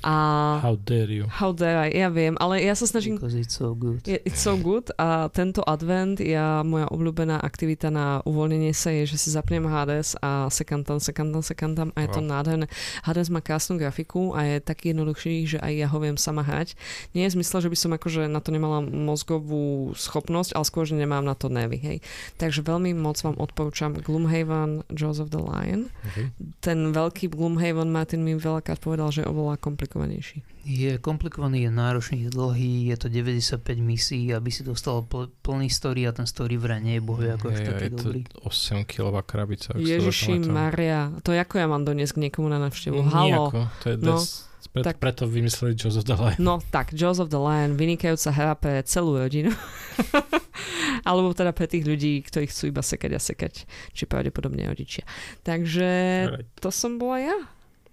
A How dare you. how dare I, ja viem, ale ja sa snažím Because it's so good. It's so good a tento advent, ja, moja obľúbená aktivita na uvoľnenie sa je, že si zapnem Hades a sekam tam, sekam tam, sekam tam a je to Wow. nádherné. Hades má krásnu grafiku a je taký jednoduchší, že aj ja ho viem sama hrať. Nie je zmysle, že by som akože na to nemala mozgovú schopnosť, ale skôr, že nemám na to nevy, hej. Takže veľmi moc vám odporúčam Gloomhaven, Jaws of the Lion. Okay. Ten veľký Gloomhaven, Martin mi veľakrát povedal, že je oveľa komplikovanejší. Je komplikovaný, je náročný, je dlhý, je to 95 misií, aby si dostal pl- plný story a ten story vraj nie je bohvie ako až Hej, taký je to dobrý. 8 kilová krabica. to Ježiši. Maria, to ako ja mám doniesť k niekomu na návštevu? Halo. Nijako, to je No, des, preto, tak- preto vymysleli Jaws of the Lion. No tak, Jaws of the Lion, vynikajúca hra pre celú rodinu. Alebo teda pre tých ľudí, ktorí chcú iba sekať a sekať, či pravdepodobne rodičia. Takže to som bola ja.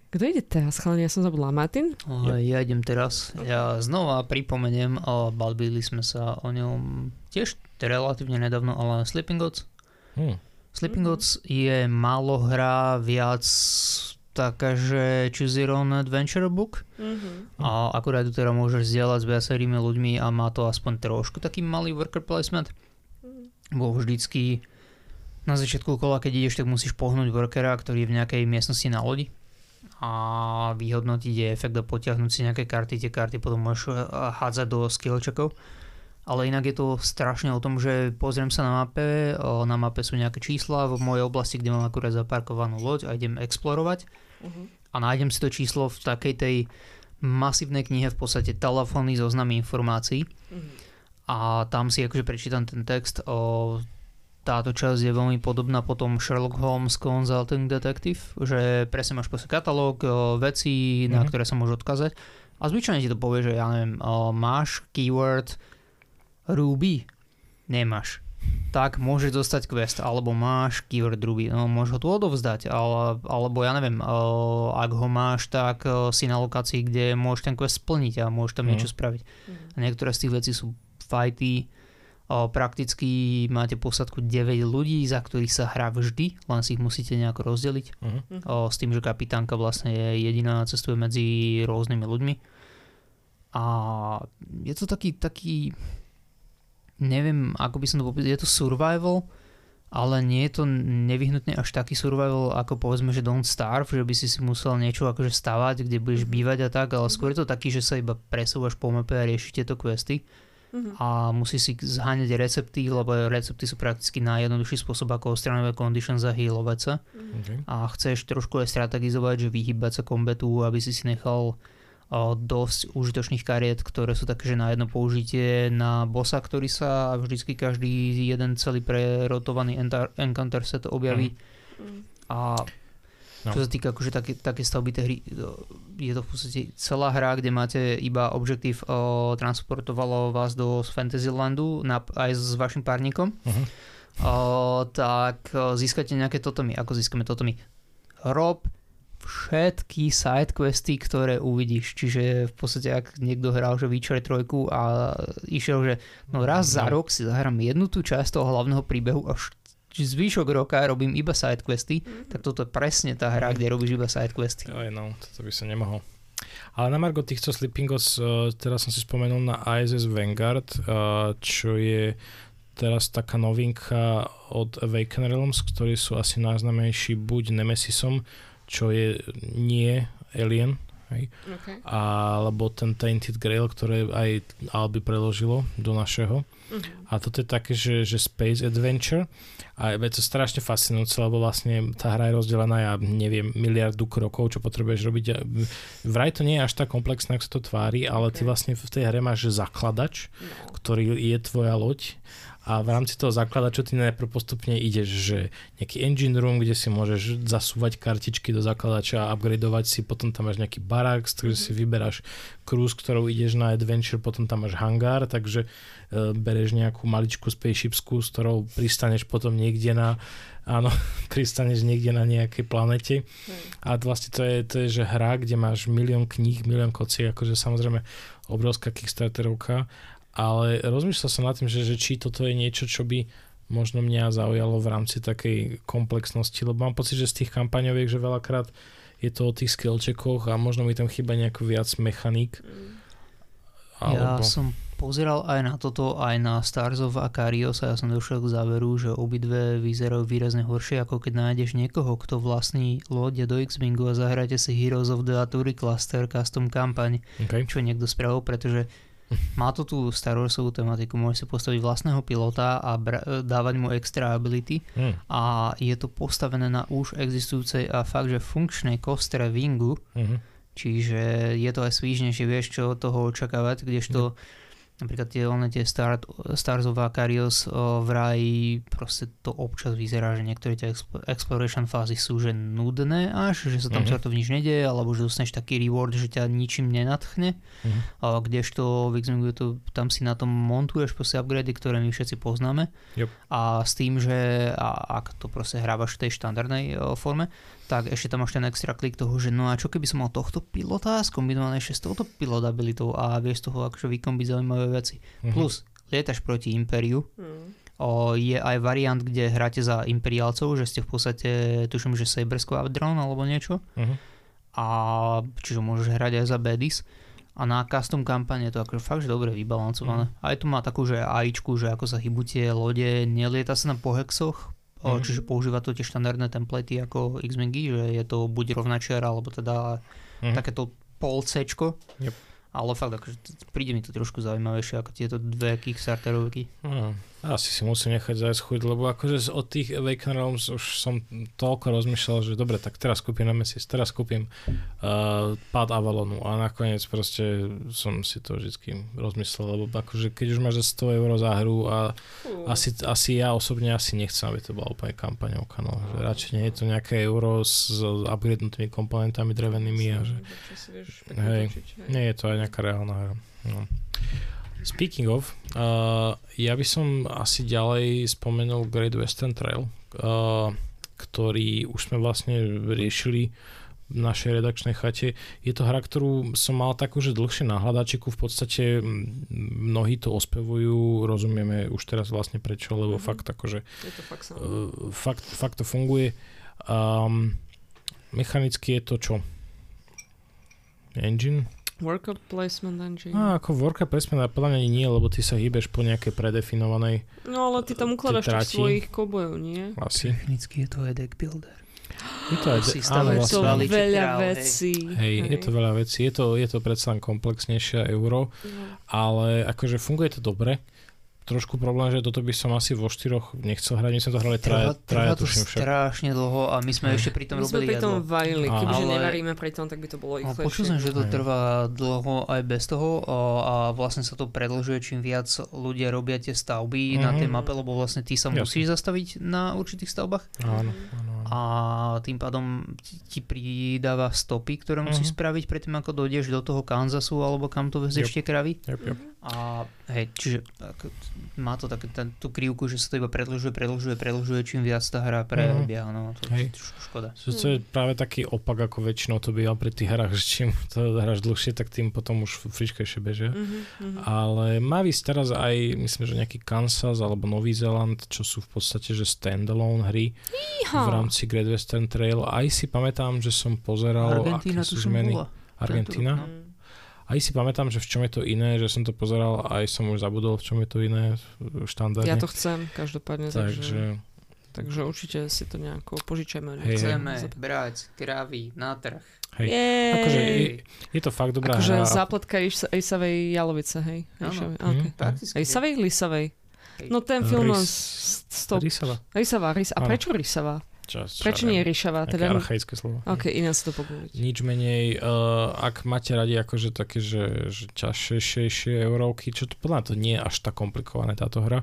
Kto ide teraz, chalani? Ja som zabudla. Martin? Ja idem teraz. Ja znova pripomeniem, o, bavili sme sa o ňom tiež relatívne nedávno, ale Sleeping Gods. Hm. Sleeping Mhm. Gods je málo hra, viac taká, že choose your own adventure book. Mm-hmm. A akurát ju teda môžeš zdieľať s viacerými ľuďmi a má to aspoň trošku taký malý worker placement. Bo vždycky na začiatku kola, keď ideš, tak musíš pohnúť workera, ktorý je v nejakej miestnosti na lodi a vyhodnotiť je efekt a potiahnuť si nejaké karty. Tie karty potom môžeš hádzať do skill checkov. Ale inak je to strašne o tom, že pozriem sa na mape, na mape sú nejaké čísla v mojej oblasti, kde mám akurát zaparkovanú loď a idem explorovať. A nájdem si to číslo v takej tej masívnej knihe v podstate telefónny zoznamy informácií. A tam si akože prečítam ten text o táto časť je veľmi podobná potom Sherlock Holmes Consulting Detective, že presne máš proste katalóg vecí, na Mhm. ktoré sa môžu odkazať a zvyčajne ti to povie, že ja neviem, máš keyword Ruby? Nemáš. Tak môžeš dostať quest, alebo máš keyword Ruby, no môžeš ho tu odovzdať, ale, alebo ja neviem, o, ak ho máš, tak o, si na lokácii, kde môžeš ten quest splniť a môžeš tam Mhm. niečo spraviť. A niektoré z tých vecí sú fighty, o, prakticky máte posadku 9 ľudí, za ktorých sa hrá vždy, len si ich musíte nejako rozdeliť. O, s tým, že kapitánka vlastne je jediná, cestuje medzi rôznymi ľuďmi. A je to taký, taký neviem, ako by som to popísal, je to survival, ale nie je to nevyhnutne až taký survival, ako povedzme, že Don't Starve, že by si si musel niečo akože stavať, kde budeš bývať a tak, ale skôr je to taký, že sa iba presúvaš po mape a riešiš tieto questy. Mhm. a musí si zháňať recepty, lebo recepty sú prakticky najjednoduchší spôsob, ako odstraňovať conditions a healovať sa. Okay. a chceš trošku aj strategizovať, že vyhybať sa kombetu, aby si si nechal dosť užitočných kariet, ktoré sú také, že na jedno použitie na bossa, ktorý sa vždycky každý jeden celý prerotovaný encounter set objaví. Mhm. A No. Čo sa týka akože také, také stavby tej hry, je to v podstate celá hra, kde máte iba objektív, o, transportovalo vás do Fantasylandu na, aj s vašim párnikom. Uh-huh. O, tak o, získate nejaké totomy. Ako získame totomy? Rob všetky sidequesty, ktoré uvidíš. Čiže v podstate, ak niekto hral že Witcher 3 a išiel, že no raz za no. rok si zahrám jednu tú časť toho hlavného príbehu a zvyšok roka robím iba sidequesty, mm-hmm. tak toto je presne tá hra, kde robíš iba sidequesty. Oj, no, toto by sa nemohol. Ale na Margo týchto Sleepingos, uh, teraz som si spomenul na ISS Vanguard, uh, čo je teraz taká novinka od Awaken Realms, ktorí sú asi najznamejší buď Nemesisom, čo je nie Alien, hej, okay. alebo ten Tainted Grail, ktoré aj Alby preložilo do našeho. Uh-huh. A toto je také, že, že Space Adventure a je to strašne fascinujúce, lebo vlastne tá hra je rozdelená, ja neviem, miliardu krokov, čo potrebuješ robiť. Vraj to nie je až tak komplexné, ako sa to tvári, ale okay. ty vlastne v tej hre máš zakladač, no. ktorý je tvoja loď a v rámci toho čo ty najprv postupne ideš, že nejaký engine room, kde si môžeš zasúvať kartičky do zakladača a upgradovať si, potom tam máš nejaký barák, z ktorého si vyberáš cruise, ktorou ideš na adventure, potom tam máš hangár, takže e, bereš nejakú maličku spaceshipsku, s ktorou pristaneš potom niekde na áno, pristaneš niekde na nejakej planete. Hmm. A vlastne to je, to je, že hra, kde máš milión kníh, milión kociek, akože samozrejme obrovská Kickstarterovka ale rozmýšľal som nad tým, že, že či toto je niečo, čo by možno mňa zaujalo v rámci takej komplexnosti, lebo mám pocit, že z tých kampaňoviek, že veľakrát je to o tých skillčekoch a možno mi tam chýba nejako viac mechaník. Alebo... Ja som pozeral aj na toto, aj na Stars of Akarios a ja som došiel k záveru, že obidve vyzerajú výrazne horšie, ako keď nájdeš niekoho, kto vlastní lode do X-Wingu a zahráte si Heroes of the Aturi Cluster custom kampaň, okay. čo niekto spravil, pretože má to tú Star Warsovú tematiku, môže si postaviť vlastného pilota a bra- dávať mu extra ability mm. a je to postavené na už existujúcej a fakt, že funkčnej kostre Wingu, mm-hmm. čiže je to aj svížnejšie, vieš čo od toho očakávať, kdežto mm Napríklad tie, one, tie Star, Stars of Akarios v ráji proste to občas vyzerá, že niektoré tie exploration fázy sú že nudné až, že sa tam mm-hmm. to nič nedieje, alebo že dostaneš taký reward, že ťa ničím nenatchne. Mm-hmm. A kdežto v x to, tam si na tom montuješ proste upgrady, ktoré my všetci poznáme. Yep. A s tým, že a, ak to proste hrávaš v tej štandardnej forme, tak ešte tam máš ten extra klik toho, že no a čo keby som mal tohto pilota skombinované ešte s touto pilot abilitou a vieš z toho akože vykombiť zaujímavé veci. Mm-hmm. Plus, lietaš proti Imperiu, mm. o, je aj variant, kde hráte za Imperiálcov, že ste v podstate, tuším, že Saber Squadron alebo niečo. Mm-hmm. A čiže môžeš hrať aj za Badis. A na custom kampane je to akože fakt, že dobre vybalancované. Mm. Aj tu má takú, že AIčku, že ako sa hýbu tie lode, nelieta sa na pohexoch, Mm-hmm. Čiže používa to tie štandardné templatey ako Xmingy, že je to buď rovnačiar, alebo teda mm-hmm. takéto pol C. Yep. Ale fakt, akože príde mi to trošku zaujímavejšie ako tieto dve Kickstarterovky. Mm. Asi si musím nechať zajsť chuť, lebo akože od tých Awaken Realms už som toľko rozmýšľal, že dobre, tak teraz kúpim na mesiac, teraz kúpim uh, Pad Avalonu a nakoniec proste som si to vždy rozmyslel, lebo akože keď už máš 100 eur za hru a uh. asi, asi ja osobne asi nechcem, aby to bola úplne kampaňovka, no. Že radšej nie je to nejaké euro s upgradenutými komponentami drevenými a že hej, nie je to aj nejaká reálna hra. No. Speaking of, uh, ja by som asi ďalej spomenul Great Western Trail, uh, ktorý už sme vlastne riešili v našej redakčnej chate. Je to hra, ktorú som mal takú, že dlhšie na hľadačiku, v podstate mnohí to ospevujú, rozumieme už teraz vlastne prečo, lebo mm-hmm. fakt akože je to fakt, uh, fakt, fakt to funguje. Um, mechanicky je to čo? Engine? Worker placement engine. No, ako worker placement, ale podľa mňa nie, lebo ty sa hýbeš po nejakej predefinovanej No, ale ty tam ukladaš tých svojich kobojov, nie? Asi. Technicky je to aj deck builder. Je to aj, de- áno, vlastne, to veľa vecí. Hej, hej, je to veľa vecí. Je to, je to predsa len komplexnejšie euro, no. ale akože funguje to dobre trošku problém, že toto by som asi vo štyroch nechcel hrať, my sme to hrali traja, traja tuším však. strašne dlho a my sme ešte pri tom my robili My sme pri tom varili, kebyže ale... nevaríme pri tom, tak by to bolo rýchlejšie. Počul som, že to trvá dlho aj bez toho a vlastne sa to predlžuje, čím viac ľudia robia tie stavby mm-hmm. na tej mhm. mape, lebo vlastne ty sa Jasne. musíš zastaviť na určitých stavbách. Áno, áno. A tým pádom ti pridáva stopy, ktoré musíš Mhm. spraviť predtým, ako dojdeš do toho Kansasu alebo kam to vezieš Yep. tie kravy. Yep, yep. A hej, čiže ako, má to také, ten, tú krivku, že sa to iba predlžuje, predlžuje, predlžuje, čím viac tá hra prebieha. No, to je Hej. škoda. So, to je práve taký opak, ako väčšinou to býva pri tých hrách, že čím to hráš dlhšie, tak tým potom už fričkejšie bežia. Mhm, mhm. Ale má vysť teraz aj, myslím, že nejaký Kansas alebo Nový Zeland, čo sú v podstate, že standalone hry Iha. v rámci Great Western Trail. Aj si pamätám, že som pozeral, Argentína aké sú tuším zmeny. bola. Argentína? No. Aj si pamätám, že v čom je to iné, že som to pozeral, aj som už zabudol, v čom je to iné štandardne. Ja to chcem, každopádne, takže, Takže, takže určite si to nejako požičajme. Hej, hej. Chceme brať kravy na trh. hej. Jej. Akože je, je to fakt dobrá Akože hra. a- zápletka Ejsa- Ejsavej jalovice, hej? Áno. Mhm. okay. Lisavej? Hej. No ten film... Rys- Stop. Rysava. Rysava, rys. A prečo rysava? Čas, Prečo nie ryšava? Také Teda... archaické slovo. OK, iná si to pogúliť. Nič menej, uh, ak máte radi akože také, že, že ťažšie eurovky, čo to podľa to nie je až tak komplikované táto hra.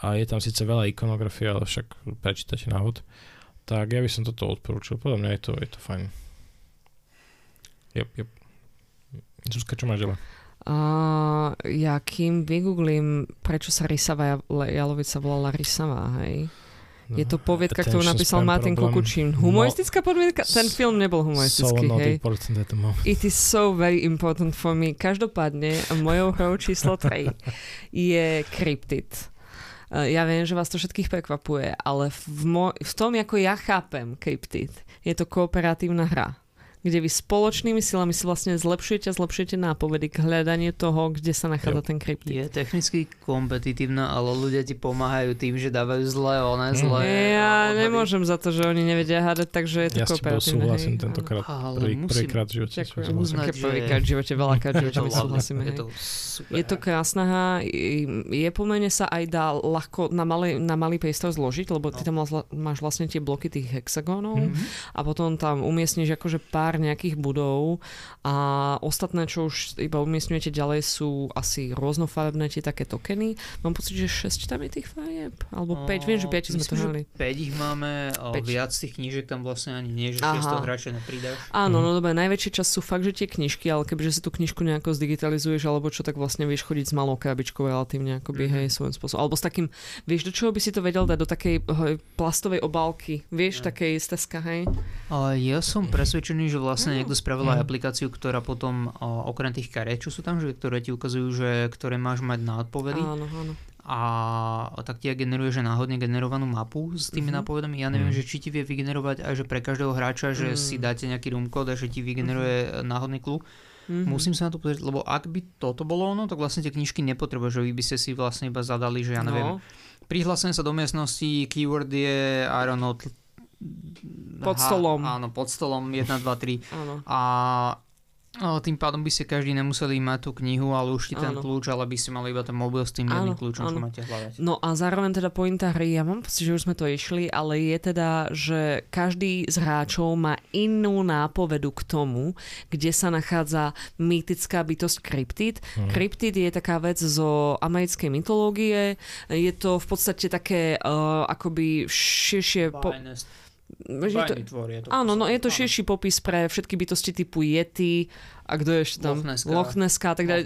A je tam síce veľa ikonografie, ale však prečítate návod. Tak ja by som toto odporúčil. Podľa mňa je to, je to fajn. Jep, jep. Zuzka, čo máš ďalej? A ja kým vygooglím, prečo sa rysava jal- jalovica volala rysava, hej? Je to poviedka, ktorú napísal Martin problem. Kukučín. Humoristická podmienka? Ten film nebol So humoristický, not hej? It is so very important for me. Každopádne, mojou hrou číslo 3 je Cryptid. Uh, Ja viem, že vás to všetkých prekvapuje, ale v, mo- v tom, ako ja chápem Cryptid, je to kooperatívna hra kde vy spoločnými silami si vlastne zlepšujete a zlepšujete nápovedy k hľadaniu toho, kde sa nachádza ten kryptid. Je technicky kompetitívna, ale ľudia ti pomáhajú tým, že dávajú zlé, oné zlé. Ja odhady. nemôžem za to, že oni nevedia hádať, takže je to Ja kooperatívne. súhlasím hej, tentokrát. Ale Prvý, musím- prvýkrát v živote. Ďakujem. Uznať, že- prvýkrát v živote, veľakrát v Je živote my súhlasíme. Je to super. Je to krásna hra, je pomerne sa aj dá ľahko na malý, na malý priestor zložiť, lebo ty No. tam máš- vlastne tie bloky tých hexagónov Mhm. a potom tam umiestniš akože pár nejakých budov a ostatné, čo už iba umiestňujete ďalej sú asi rôznofarebné tie také tokeny. Mám pocit, že 6 tam je tých farieb, alebo 5, viem, že 5 sme to hrali. 5 ich máme, o, Päť. viac tých knížek tam vlastne ani nie, že Aha. 6 hráča nepridáš. Áno, Mhm. no dobre, najväčší čas sú fakt, že tie knižky, ale kebyže si tú knižku nejako zdigitalizuješ, alebo čo, tak vlastne vieš chodiť s malou krabičkou relatívne, akoby, Mhm. hej, svojím spôsobom. Alebo s takým, vieš, do čoho by si to vedel dať? Do takej hej, plastovej obálky, vieš, Mhm. takej z teska, hej? Ale ja som presvedčený, že vlastne No. niekto spravil aj Mhm. aplikáciu, ktorá potom, o, okrem tých kariet, čo sú tam, že, ktoré ti ukazujú, že ktoré máš mať na odpovedy Áno, áno. a tak ti generuje, že náhodne generovanú mapu s tými Mhm. nápovedami. Ja neviem, Mhm. že či ti vie vygenerovať aj, že pre každého hráča, že Mhm. si dáte nejaký room code a že ti vygeneruje náhodný clue. Mhm. Musím sa na to pozrieť, lebo ak by toto bolo ono, tak vlastne tie knižky nepotrebuješ, že vy by ste si vlastne iba zadali, že ja neviem, No, Prihlásim sa do miestnosti, keyword je, I don't know, Pod stolom. Áno, pod stolom 1, 2, 3. áno. A a tým pádom by ste každý nemuseli mať tú knihu, ale už ti ten Áno. kľúč, ale by ste mali iba ten mobil s tým jedným kľúčom, čo áno. máte hľadať. No a zároveň teda pointa hry, ja mám pocit, že už sme to išli, ale je teda, že každý z hráčov má inú nápovedu k tomu, kde sa nachádza mýtická bytosť kryptid. Mhm. Kryptid je taká vec zo americkej mytológie, je to v podstate také uh, akoby širšie... Po, Je to, tvor je to. Áno, no je to širší popis pre všetky bytosti typu Yeti a kto je ešte tam? Lochnesska. Lochnesska a tak ďalej.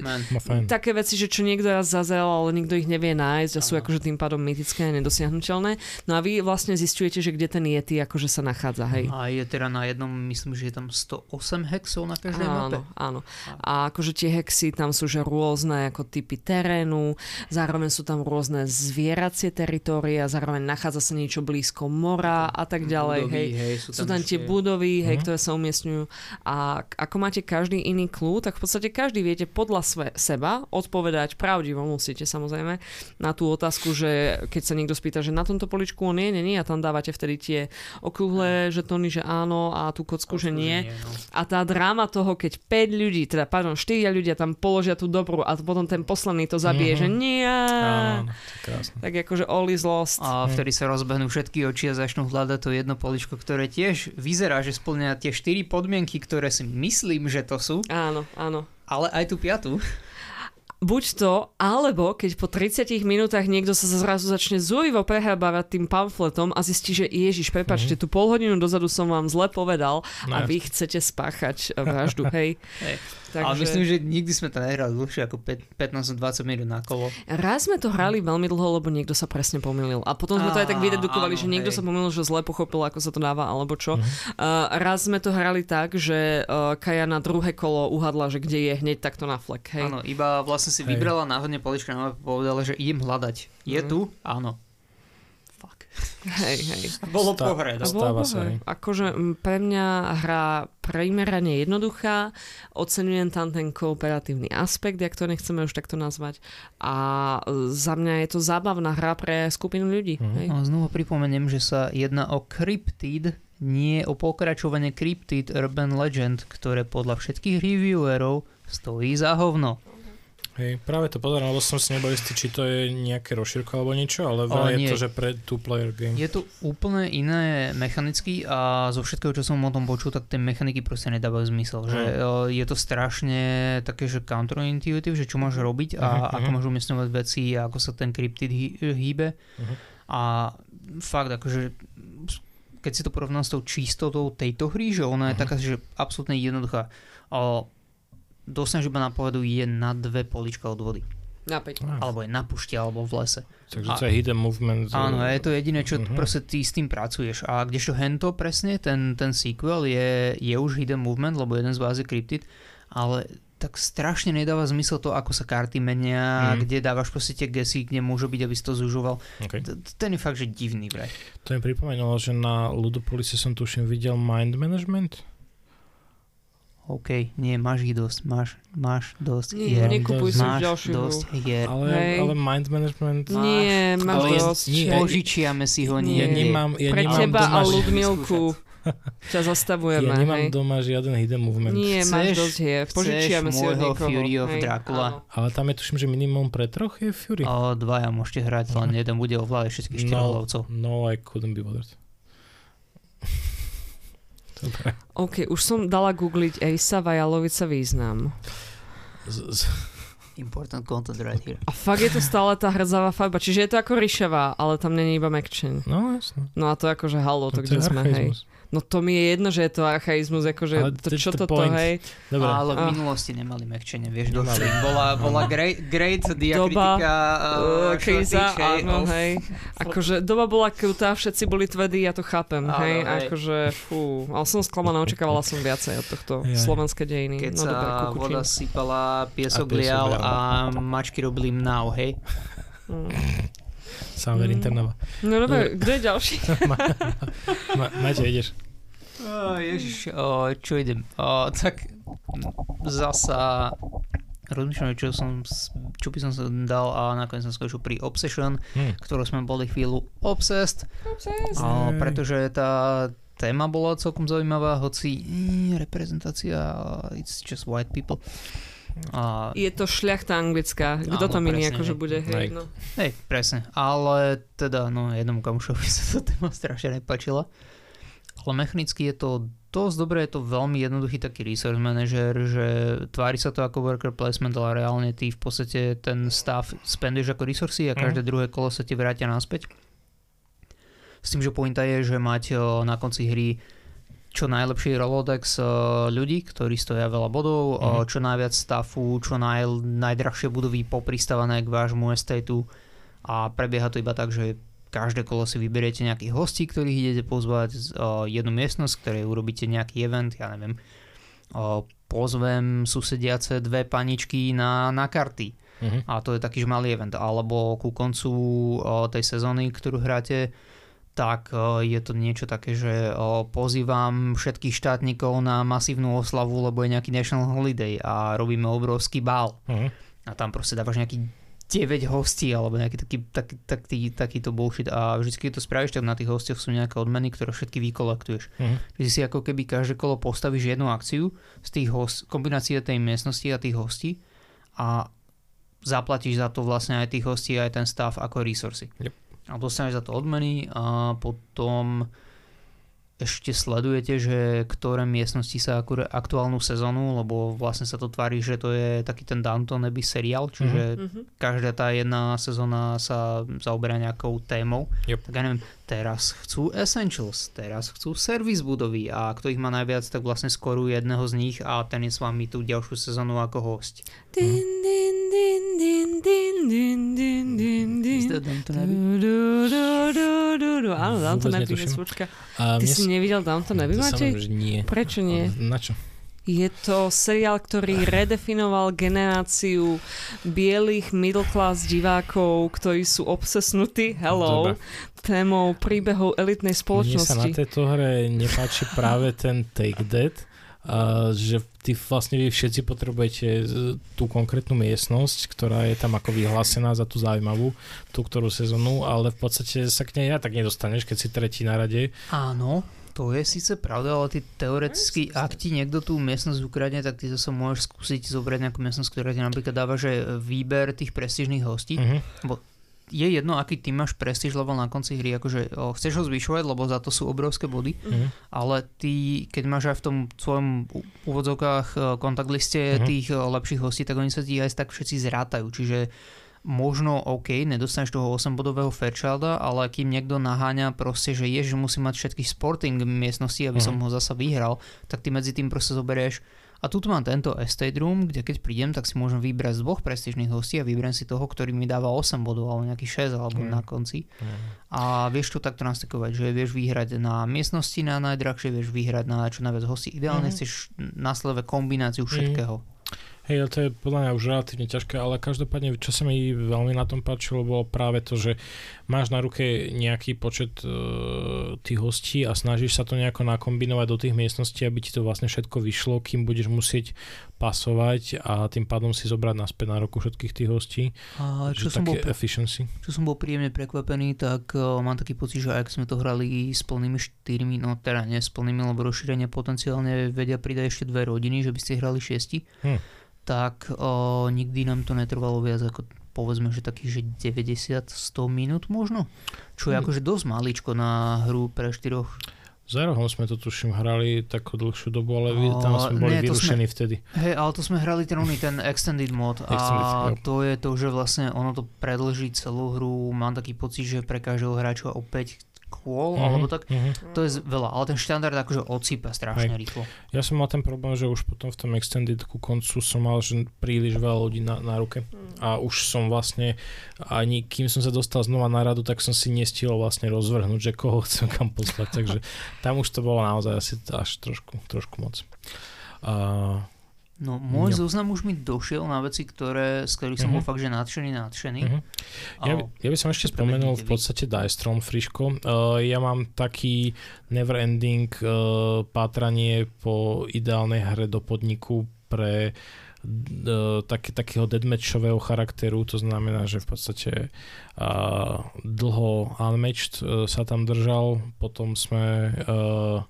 Také veci, že čo niekto raz zazel, ale nikto ich nevie nájsť a sú Áno. akože tým pádom mytické a nedosiahnutelné. No a vy vlastne zistujete, že kde ten Yeti akože sa nachádza, hej. A je teda na jednom, myslím, že je tam 108 hexov na každej mape. Áno, áno. A akože tie hexy tam sú že rôzne ako typy terénu, zároveň sú tam rôzne zvieracie teritória, zároveň nachádza sa niečo blízko mora a tak ďalej, Budovy, hej. hej, Sú tam tie ešte- budovy, hej, Mhm. ktoré sa umiestňujú. A ako máte každý iný kľú, tak v podstate každý viete podľa sve, seba odpovedať pravdivo, musíte samozrejme, na tú otázku, že keď sa niekto spýta, že na tomto poličku on je, nie, nie, a tam dávate vtedy tie okrúhle žetóny, že áno, a tú kocku, že nie. no. A tá dráma toho, keď 5 ľudí, teda pardon, 4 ľudia tam položia tú dobrú a potom ten posledný to zabije, Mhm. že nie. Áno. Tak akože all is lost. A vtedy sa rozbehnú všetky oči a začnú hľadať to jedno poličko, ktoré tiež vyzerá, že splňa tie štyri podmienky, ktoré si myslím, že to sú, Áno, áno. ale aj tú piatu. buď to, alebo keď po 30 minútach niekto sa zrazu začne zúrivo prehábavať tým pamfletom a zistí, že Ježiš, prepačte, mm-hmm. tu pol hodinu dozadu som vám zle povedal no, a vy chcete spáchať vraždu, hej. Hey. Takže... Ale myslím, že nikdy sme to nehrali dlhšie ako 15-20 minút na kolo. Raz sme to hrali veľmi dlho, lebo niekto sa presne pomýlil. A potom sme to aj tak vydedukovali, že niekto hej. sa pomýlil, že zle pochopil, ako sa to dáva, alebo čo. Mm-hmm. Uh, raz sme to hrali tak, že uh, Kaja na druhé kolo uhadla, že kde je hneď takto na flek. Hej. Áno, iba vlastne si hej. vybrala náhodne polička na povedala, že idem hľadať. Je mm-hmm. tu? Áno. Hej, hej. Bolo po hre. Stáva sa. Akože pre mňa hra primerane jednoduchá, oceňujem tam ten kooperatívny aspekt, jak to nechceme už takto nazvať a za mňa je to zábavná hra pre skupinu ľudí. Mm. Hej. A znova pripomeniem, že sa jedná o Cryptid, nie o pokračovanie Cryptid Urban Legend, ktoré podľa všetkých reviewerov stojí za hovno. Hej, práve to pozerám, lebo som si nebol istý, či to je nejaké rozšírko alebo niečo, ale o, je nie. to, že pre two-player game. Je to úplne iné mechanicky a zo všetkého, čo som o tom počul, tak tie mechaniky proste nedávajú zmysel. Že je to strašne také, že counterintuitive, že čo máš robiť a uh-huh, ako máš umiestňovať veci a ako sa ten kryptid hýbe. Uh-huh. A fakt, akože keď si to porovnám s tou čistotou tejto hry, že ona je uh-huh. taká, že absolútne jednoduchá. O, dostaneš iba na pohľadu je na dve polička od vody. Na 5. Alebo je na pušti, alebo v lese. Takže to je hidden movement. Áno, je to jediné, čo uh-huh. proste ty s tým pracuješ. A kdežto Hento presne, ten, ten sequel je, je už hidden movement, lebo jeden z vás je cryptid, ale tak strašne nedáva zmysel to, ako sa karty menia, mm. kde dávaš proste tie gesy, kde môžu byť, aby si to zužoval. Okay. Ten je fakt, že divný vraj. To mi pripomenulo, že na Ludopolise som tuším videl mind management. OK, nie, máš ich dosť, máš, máš dosť nie, hier. Nekupuj si máš ďalšiu dosť hier. Ale, hey. ale mind management... Nie, máš ale dosť. Nie, požičiame si ho nie. Ja nemám, ja Pre nemám teba a Ludmilku ťa zastavujeme. Ja nemám hej. doma žiaden hidden movement. Nie, chceš, máš dosť hier. Požičiame si od niekoho. Fury of hej, Dracula. Áno. Ale tam je tuším, že minimum pre troch je Fury. O, dvaja môžete hrať, len jeden bude ovládať všetkých štyroch no, lovcov. No, I couldn't be bothered. Dobre. OK, už som dala googliť Ejsa Vajalovica význam. Z, z... Important content right here. A fakt je to stále tá hrdzavá farba, čiže je to ako ríšavá, ale tam není iba mekčen. No jasne. No a to je akože halo, to, to kde sme, hej. No to mi je jedno, že je to archaizmus, akože to, čo toto, hej. Dobre. Ale v minulosti nemali mekčenie, vieš, došli. Bola, bola great, great diakritika. Doba, uh, kríza, áno, hej. Akože doba bola krutá, všetci boli tvrdí, ja to chápem, áno, hej. hej. Akože, fú, ale som sklamaná, očakávala som viacej od tohto je. slovenské dejiny. Keď no, sa dobre, voda sypala, piesok lial a mačky robili mnau, hej. Mm. Samer mm. Internova. No dobre, kto je ďalší? ma, ma, Maťo, ideš. Oh, ježiš, oh, čo idem? Oh, tak zasa rozmýšľam, čo, som, čo by som sa dal a nakoniec som skončil pri Obsession, hmm. ktorú sme boli chvíľu obsessed. Obsessed. Oh, pretože tá téma bola celkom zaujímavá, hoci mm, reprezentácia, it's just white people. A... Je to šľachta anglická. Kto tam iný akože bude? Hej, no. hej, presne. Ale teda, no, jednomu kamušovi sa to téma strašne nepačila. Ale mechanicky je to dosť dobré, je to veľmi jednoduchý taký resource manager, že tvári sa to ako worker placement, ale reálne ty v podstate ten stav spenduješ ako resursy a každé mm. druhé kolo sa ti vrátia naspäť. S tým, že pointa je, že mať na konci hry čo najlepší Rolodex uh, ľudí, ktorí stoja veľa bodov, mm. uh, čo najviac stafu, čo naj, najdrahšie budovy popristavané k vášmu estateu a prebieha to iba tak, že každé kolo si vyberiete nejakých hostí, ktorých idete pozvať, uh, jednu miestnosť, ktorej urobíte nejaký event, ja neviem, pozvem susediace dve paničky na, na karty. Mm-hmm. A to je taký malý event. Alebo ku koncu tej sezóny, ktorú hráte, tak e, je to niečo také, že e, pozývam všetkých štátnikov na masívnu oslavu, lebo je nejaký national holiday a robíme obrovský bál. Uh-huh. A tam proste dávaš nejaký 9 hostí alebo nejaký taký, taký, taký, takýto bullshit a vždy, keď to spravíš, tak na tých hostiach sú nejaké odmeny, ktoré všetky vykolektuješ. Uh-huh. Že si ako keby každé kolo postavíš jednu akciu z tých host, kombinácie tej miestnosti a tých hostí a zaplatíš za to vlastne aj tých hostí aj ten stav ako resursy. Yep a dostaneš za to odmeny a potom ešte sledujete, že ktoré miestnosti sa akurát aktuálnu sezónu, lebo vlastne sa to tvári, že to je taký ten Downton Abbey seriál, čiže Mhm. každá tá jedna sezóna sa zaoberá nejakou témou. Yep. Tak ja neviem, teraz chcú Essentials, teraz chcú servis budovy a kto ich má najviac, tak vlastne skoruje jedného z nich a ten je s vami tú ďalšiu sezónu ako host. Din, din, din, din, din, din, din, din, din. Áno, Downton Abbey, počka. A Ty si nevidel Downton Abbey, to Matej? nie. Prečo nie? Na čo? Je to seriál, ktorý redefinoval generáciu bielých middle class divákov, ktorí sú obsesnutí, hello, Dobre. témou príbehov elitnej Mne sa na spoločnosti. tejto hre nepáči práve ten Take That, a že ty vlastne vy všetci potrebujete z- tú konkrétnu miestnosť, ktorá je tam ako vyhlásená za tú zaujímavú, tú ktorú sezónu, ale v podstate sa k nej ja tak nedostaneš, keď si tretí na rade. Áno, to je síce pravda, ale ty teoreticky, ak ti niekto tú miestnosť ukradne, tak ty zase môžeš skúsiť zobrať nejakú miestnosť, ktorá ti napríklad dáva, že výber tých prestížnych hostí. Uh-huh. Je jedno, aký ty máš prestíž level na konci hry, akože o, chceš ho zvyšovať, lebo za to sú obrovské body, Uh-huh. ale ty, keď máš aj v tom svojom úvodzovkách e, kontakt liste Mhm. tých e, lepších hostí, tak oni sa ti aj tak všetci zrátajú, čiže možno OK, nedostaneš toho 8-bodového Fairchilda, ale kým niekto naháňa proste, že je, že musí mať všetky sporting miestnosti, aby som Mhm. ho zasa vyhral, tak ty medzi tým proste zoberieš a tu mám tento estate room, kde keď prídem, tak si môžem vybrať z dvoch prestížnych hostí a vyberiem si toho, ktorý mi dáva 8 bodov, alebo nejaký 6 alebo Mhm. na konci. A vieš to takto nastikovať, že vieš vyhrať na miestnosti na najdrahšie, vieš vyhrať na čo najviac hostí. Ideálne Mhm. chceš na sleve kombináciu všetkého. Hej, to je podľa mňa už relatívne ťažké, ale každopádne, čo sa mi veľmi na tom páčilo, bolo práve to, že máš na ruke nejaký počet e, tých hostí a snažíš sa to nejako nakombinovať do tých miestností, aby ti to vlastne všetko vyšlo, kým budeš musieť pasovať a tým pádom si zobrať naspäť na ruku všetkých tých hostí. A čo Že som, bol, efficiency. čo som bol príjemne prekvapený, tak uh, mám taký pocit, že ak sme to hrali s plnými štyrmi, no teda nie s plnými, lebo rozšírenie potenciálne vedia pridať ešte dve rodiny, že by ste hrali šiesti, Hm. Tak uh, nikdy nám to netrvalo viac ako povedzme, že takých, že 90-100 minút možno. Čo je Hm. akože dosť maličko na hru pre štyroch Za rohom sme to tuším hrali takú dlhšiu dobu, ale vy, tam O, sme boli nie, vyrušení vtedy. Hej, ale to sme hrali ten oný, ten extended mod a Extended, to je to, že vlastne ono to predlží celú hru, mám taký pocit, že pre každého hráča o 5 kôl, Mhm, alebo tak, mhm. to je veľa, ale ten štandard akože odsýpa strašne rýchlo. Ja som mal ten problém, že už potom v tom extended ku koncu som mal že príliš veľa ľudí na, na ruke a už som vlastne ani kým som sa dostal znova na radu, tak som si nestihol vlastne rozvrhnúť, že koho chcem kam poslať, takže tam už to bolo naozaj asi až trošku, trošku moc. A, No môj Jo. zoznam už mi došiel na veci, ktoré, z ktorých som bol Mhm. fakt, že nadšený, nadšený. mhm. ja, by- ja by som ešte spomenul v podstate Dice Friško. Uh, ja mám taký never ending uh, pátranie po ideálnej hre do podniku pre uh, takého deadmatchového charakteru, to znamená, že v podstate uh, dlho unmatched uh, sa tam držal, potom sme uh,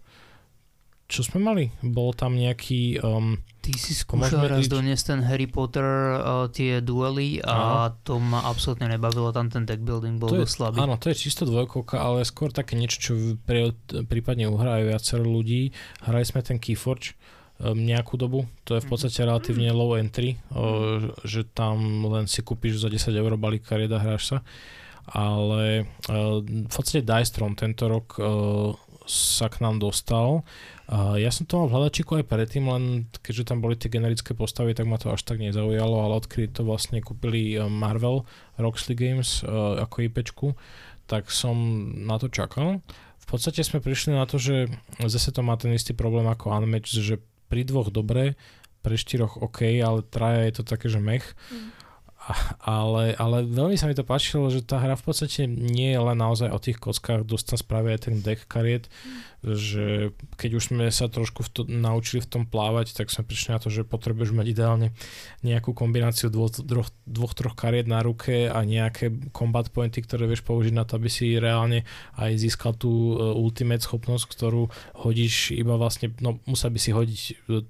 čo sme mali? Bol tam nejaký um, Ty si skúšal raz ísť- doniesť ten Harry Potter, uh, tie duely a to ma absolútne nebavilo, tam ten deck building bol To dosť slabý. Áno, to je čisto dvojkovka, ale skôr také niečo, čo pri, prípadne uhrajú viacero ľudí. Hrali sme ten Keyforge um, nejakú dobu, to je v podstate relatívne low entry, o, že tam len si kúpiš za 10 eur balík kariet a hráš sa. Ale uh, v podstate Dice tento rok uh, sa k nám dostal. Ja som to mal v hľadačiku aj predtým, len keďže tam boli tie generické postavy, tak ma to až tak nezaujalo, ale odkedy to vlastne kúpili uh, Marvel, Roxley Games uh, ako IPčku, tak som na to čakal. V podstate sme prišli na to, že zase to má ten istý problém ako Unmatched, že pri dvoch dobre, pre štyroch OK, ale traja je to také, že mech. A, ale, ale veľmi sa mi to páčilo, že tá hra v podstate nie je len naozaj o tých kockách, dosť tam spravia aj ten deck kariet, že keď už sme sa trošku v to, naučili v tom plávať, tak sme prišli na to, že potrebuješ mať ideálne nejakú kombináciu dvoch, dvoch, dvoch troch kariet na ruke a nejaké combat pointy, ktoré vieš použiť na to, aby si reálne aj získal tú uh, ultimate schopnosť, ktorú hodíš iba vlastne, no musel by si hodiť uh,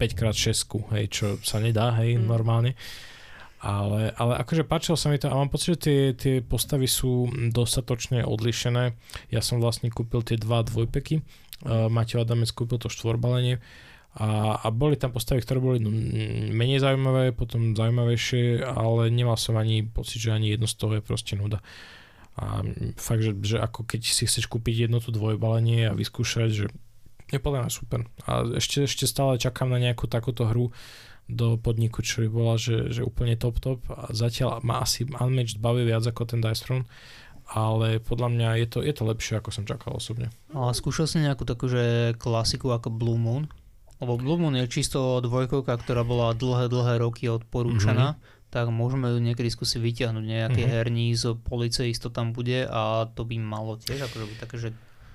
5x6, hej, čo sa nedá, hej, Mm. normálne. Ale, ale akože páčilo sa mi to a mám pocit, že tie, tie postavy sú dostatočne odlišené. Ja som vlastne kúpil tie dva dvojpeky Uh, Maťo Adamec kúpil to štvorbalenie a, a boli tam postavy, ktoré boli no, menej zaujímavé, potom zaujímavejšie, ale nemal som ani pocit, že ani jedno z toho je proste nuda. A fakt, že, že ako keď si chceš kúpiť jedno to dvojbalenie a vyskúšať, že je podľa mňa super. A ešte, ešte stále čakám na nejakú takúto hru do podniku, čo by bola, že, že úplne top top. A zatiaľ ma asi Unmatched baví viac ako ten Dice Throne ale podľa mňa je to, je to lepšie, ako som čakal osobne. A skúšal si nejakú takú, že klasiku ako Blue Moon? Lebo Blue Moon je čisto dvojkovka, ktorá bola dlhé, dlhé roky odporúčaná. Mm-hmm. Tak môžeme ju niekedy skúsiť vyťahnuť nejaké mm-hmm. herní z police, isto tam bude a to by malo tiež akože byť také, že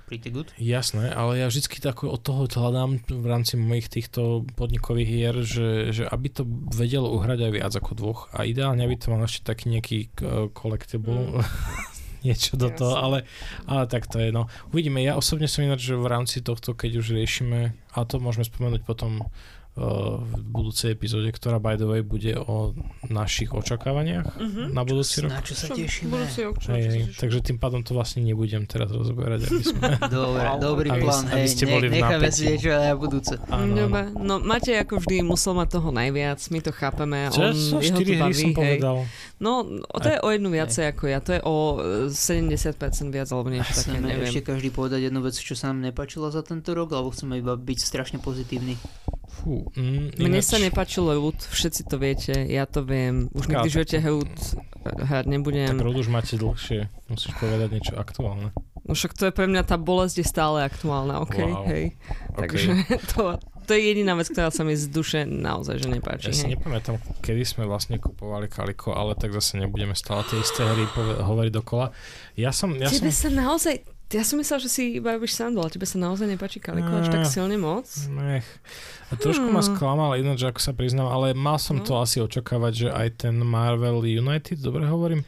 pretty good. Jasné, ale ja vždycky tak od toho hľadám v rámci mojich týchto podnikových hier, že, že aby to vedelo uhrať aj viac ako dvoch a ideálne aby to mal ešte taký nejaký collectible mm. niečo do toho, ale, ale tak to je no. Uvidíme, ja osobne som ináč, že v rámci tohto, keď už riešime, a to môžeme spomenúť potom v budúcej epizóde, ktorá by the way bude o našich očakávaniach uh-huh. na budúci rok. Na čo sa tešíme. hej, hej, takže tým pádom to vlastne nebudem teraz rozoberať, aby sme... Dobre, dobrý aby, plán, aby, hej, ste boli ne, necháme si niečo aj budúce. Dobre, no máte ako vždy musel mať toho najviac, my to chápeme. Čo, on, so, jeho to baví, som hej. povedal. No, to je o jednu viacej ako ja, to je o 70% viac alebo niečo také, neviem. ešte každý povedať jednu vec, čo sa nám nepačilo za tento rok, alebo chceme iba byť strašne pozitívni. Fú, mm, Mne sa nepáčilo ľud, všetci to viete, ja to viem. Už nikdy živote ľud hrať nebudem. Tak ľud už máte dlhšie, musíš povedať niečo aktuálne. No však to je pre mňa, tá bolesť je stále aktuálna, ok? Wow. Hej. Okay. Takže to, to je jediná vec, ktorá sa mi z duše naozaj že nepáči. Ja si nepamätám, kedy sme vlastne kupovali Kaliko, ale tak zase nebudeme stále tie isté hry hovoriť dokola. Ja som, ja Tebe som... sa naozaj, ja som myslel, že si iba robíš srandu, ale tebe sa naozaj nepáči Kaliko až tak silne moc? Nech. A trošku hmm. ma sklamal ináč, ako sa priznám, ale mal som no. to asi očakávať, že aj ten Marvel United, dobre hovorím?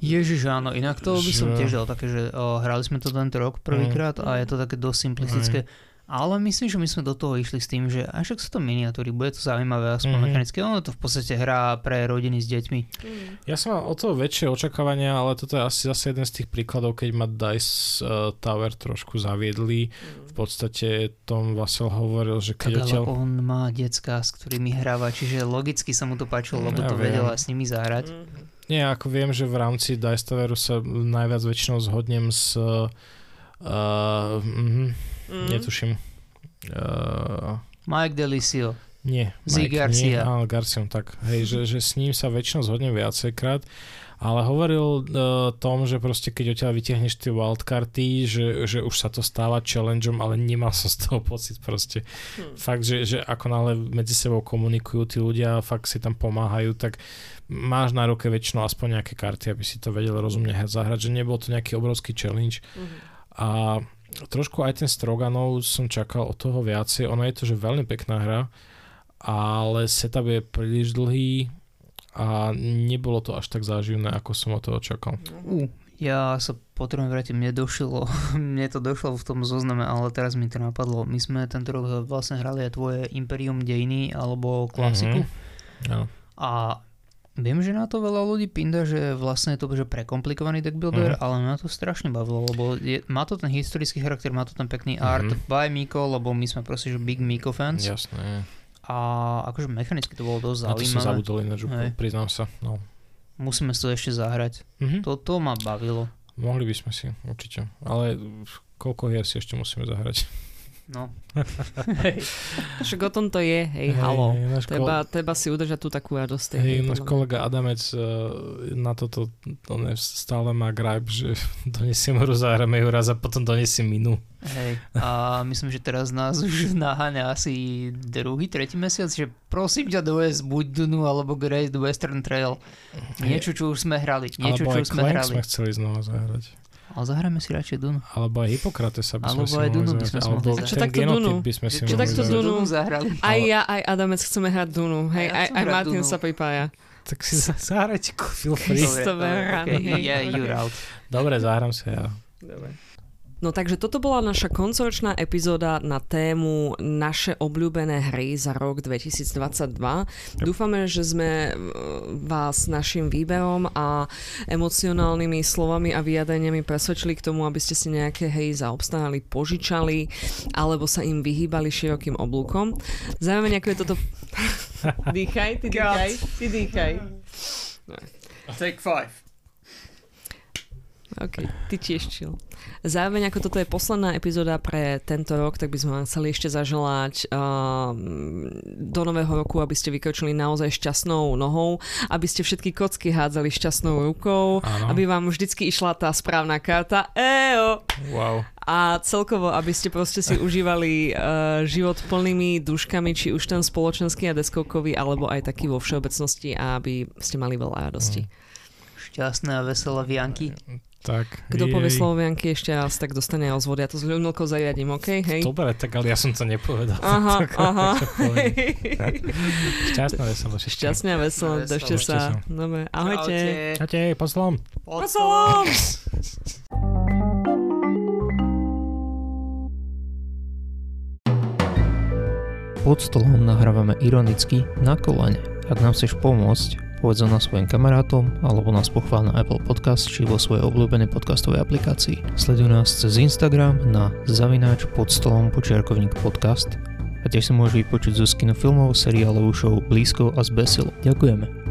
Ježiš, áno, inak to by som tiež dal také, že o, hrali sme to tento rok prvýkrát mm. a je to také dosť simplistické. Mm. Ale myslím, že my sme do toho išli s tým, že až ak sú to miniatúry, bude to zaujímavé aspoň mm-hmm. mechanicky. Ono to v podstate hrá pre rodiny s deťmi. Mm. Ja som mal o toho väčšie očakávania, ale toto je asi zase jeden z tých príkladov, keď ma Dice uh, Tower trošku zaviedli. Mm. V podstate Tom Vasel hovoril, že keď odtiaľ... on má decka, s ktorými hráva, čiže logicky sa mu to páčilo, lebo ja to viem. vedela s nimi zahrať. Mm. Nie, ako viem, že v rámci Dice Toweru sa najviac väčšinou zhodnem s... Uh, mm, Mm. Netuším. Uh, Mike Delicio. Nie. Mike, Garcia. Nie, áno, Garcia, tak. Hej, že, že s ním sa väčšinou zhodnem viacejkrát. Ale hovoril uh, tom, že proste keď odtiaľ vytiahneš tie wildcarty, že, že už sa to stáva challengeom, ale nemal som z toho pocit proste. Hmm. Fakt, že, že ako náhle medzi sebou komunikujú tí ľudia, fakt si tam pomáhajú, tak máš na ruke väčšinou aspoň nejaké karty, aby si to vedel rozumne zahrať, že nebol to nejaký obrovský challenge. Hmm. A trošku aj ten Stroganov som čakal od toho viacej. Ono je to, že veľmi pekná hra, ale setup je príliš dlhý a nebolo to až tak záživné, ako som od toho čakal. Uh, ja sa potrebujem vrátiť, mne došlo, mne to došlo v tom zozname, ale teraz mi to napadlo. My sme tento rok vlastne hrali aj tvoje Imperium dejiny alebo klasiku. Mm-hmm. No. A Viem, že na to veľa ľudí pinda, že vlastne je to že prekomplikovaný deck builder, uh-huh. ale mňa to strašne bavilo, lebo je, má to ten historický charakter, má to ten pekný uh-huh. art by Miko, lebo my sme proste že big Miko fans. Jasné. A akože mechanicky to bolo dosť zaujímavé. Na to som zabudol ináč, priznám sa. No. Musíme si to ešte zahrať. Uh-huh. To, to ma bavilo. Mohli by sme si, určite. Ale koľko hier si ešte musíme zahrať? No. Však o tom to je, hej, hej halo. Hej, treba, kol... treba si udržať tú takú radosť. Hej, náš kolega Adamec uh, na toto to ne, stále má gripe, že donesiem hru, zahráme ju raz a potom donesiem minú. Hej, a myslím, že teraz nás už naháňa asi druhý, tretí mesiac, že prosím ťa doves buď Dunu alebo Great Western Trail. Niečo, čo už sme hrali. Niečo, alebo čo už sme hrali. sme chceli znova zahrať. Ale zahrajme si radšej Dunu. Alebo aj Hippokratesa by sme si aj Dunu by sme zahrať. Čo takto Dunu? By sme si Čo takto Dunu? zahrali. Aj ja, aj Adamec chceme hrať Dunu. Hej, aj, aj Martin sa pripája. Tak si zahrajte, feel free. Dobre, okay, yeah, you're out. Dobre, zahrám sa ja. Dobre. No takže toto bola naša koncoročná epizóda na tému naše obľúbené hry za rok 2022. Yep. Dúfame, že sme e, vás našim výberom a emocionálnymi slovami a vyjadreniami presvedčili k tomu, aby ste si nejaké hry zaobstarali, požičali alebo sa im vyhýbali širokým oblúkom. Zároveň ako je toto... dýchaj, ty dýchaj, ty dýchaj. Take five. OK, ty tiež chill. Zároveň ako toto je posledná epizóda pre tento rok, tak by sme vám chceli ešte zaželať uh, do nového roku, aby ste vykročili naozaj šťastnou nohou, aby ste všetky kocky hádzali šťastnou rukou, ano. aby vám vždycky išla tá správna karta. Eo! Wow. A celkovo, aby ste proste si užívali uh, život plnými duškami, či už ten spoločenský a deskovkový, alebo aj taký vo všeobecnosti a aby ste mali veľa radosti. Mm. Šťastné a veselé vianky. Tak, Kto jej. povie slovianky ešte raz, tak dostane rozvod. Ja to s ľudnou zariadím, OK? Hej? Dobre, tak ale ja som to nepovedal. Aha, tak, aha. Šťastná veselé. Šťastná veselé, držte sa. Dobre, ahojte. Ahojte, poslom. Poslom. Pod stolom nahrávame ironicky na kolene. Ak nám chceš pomôcť, povedz na svojim kamarátom alebo nás pochvál na Apple Podcast či vo svojej obľúbenej podcastovej aplikácii. Sleduj nás cez Instagram na zavináč pod stolom počiarkovník podcast a tiež sa môže vypočuť zo skinu filmov, seriálovú show Blízko a z Ďakujeme.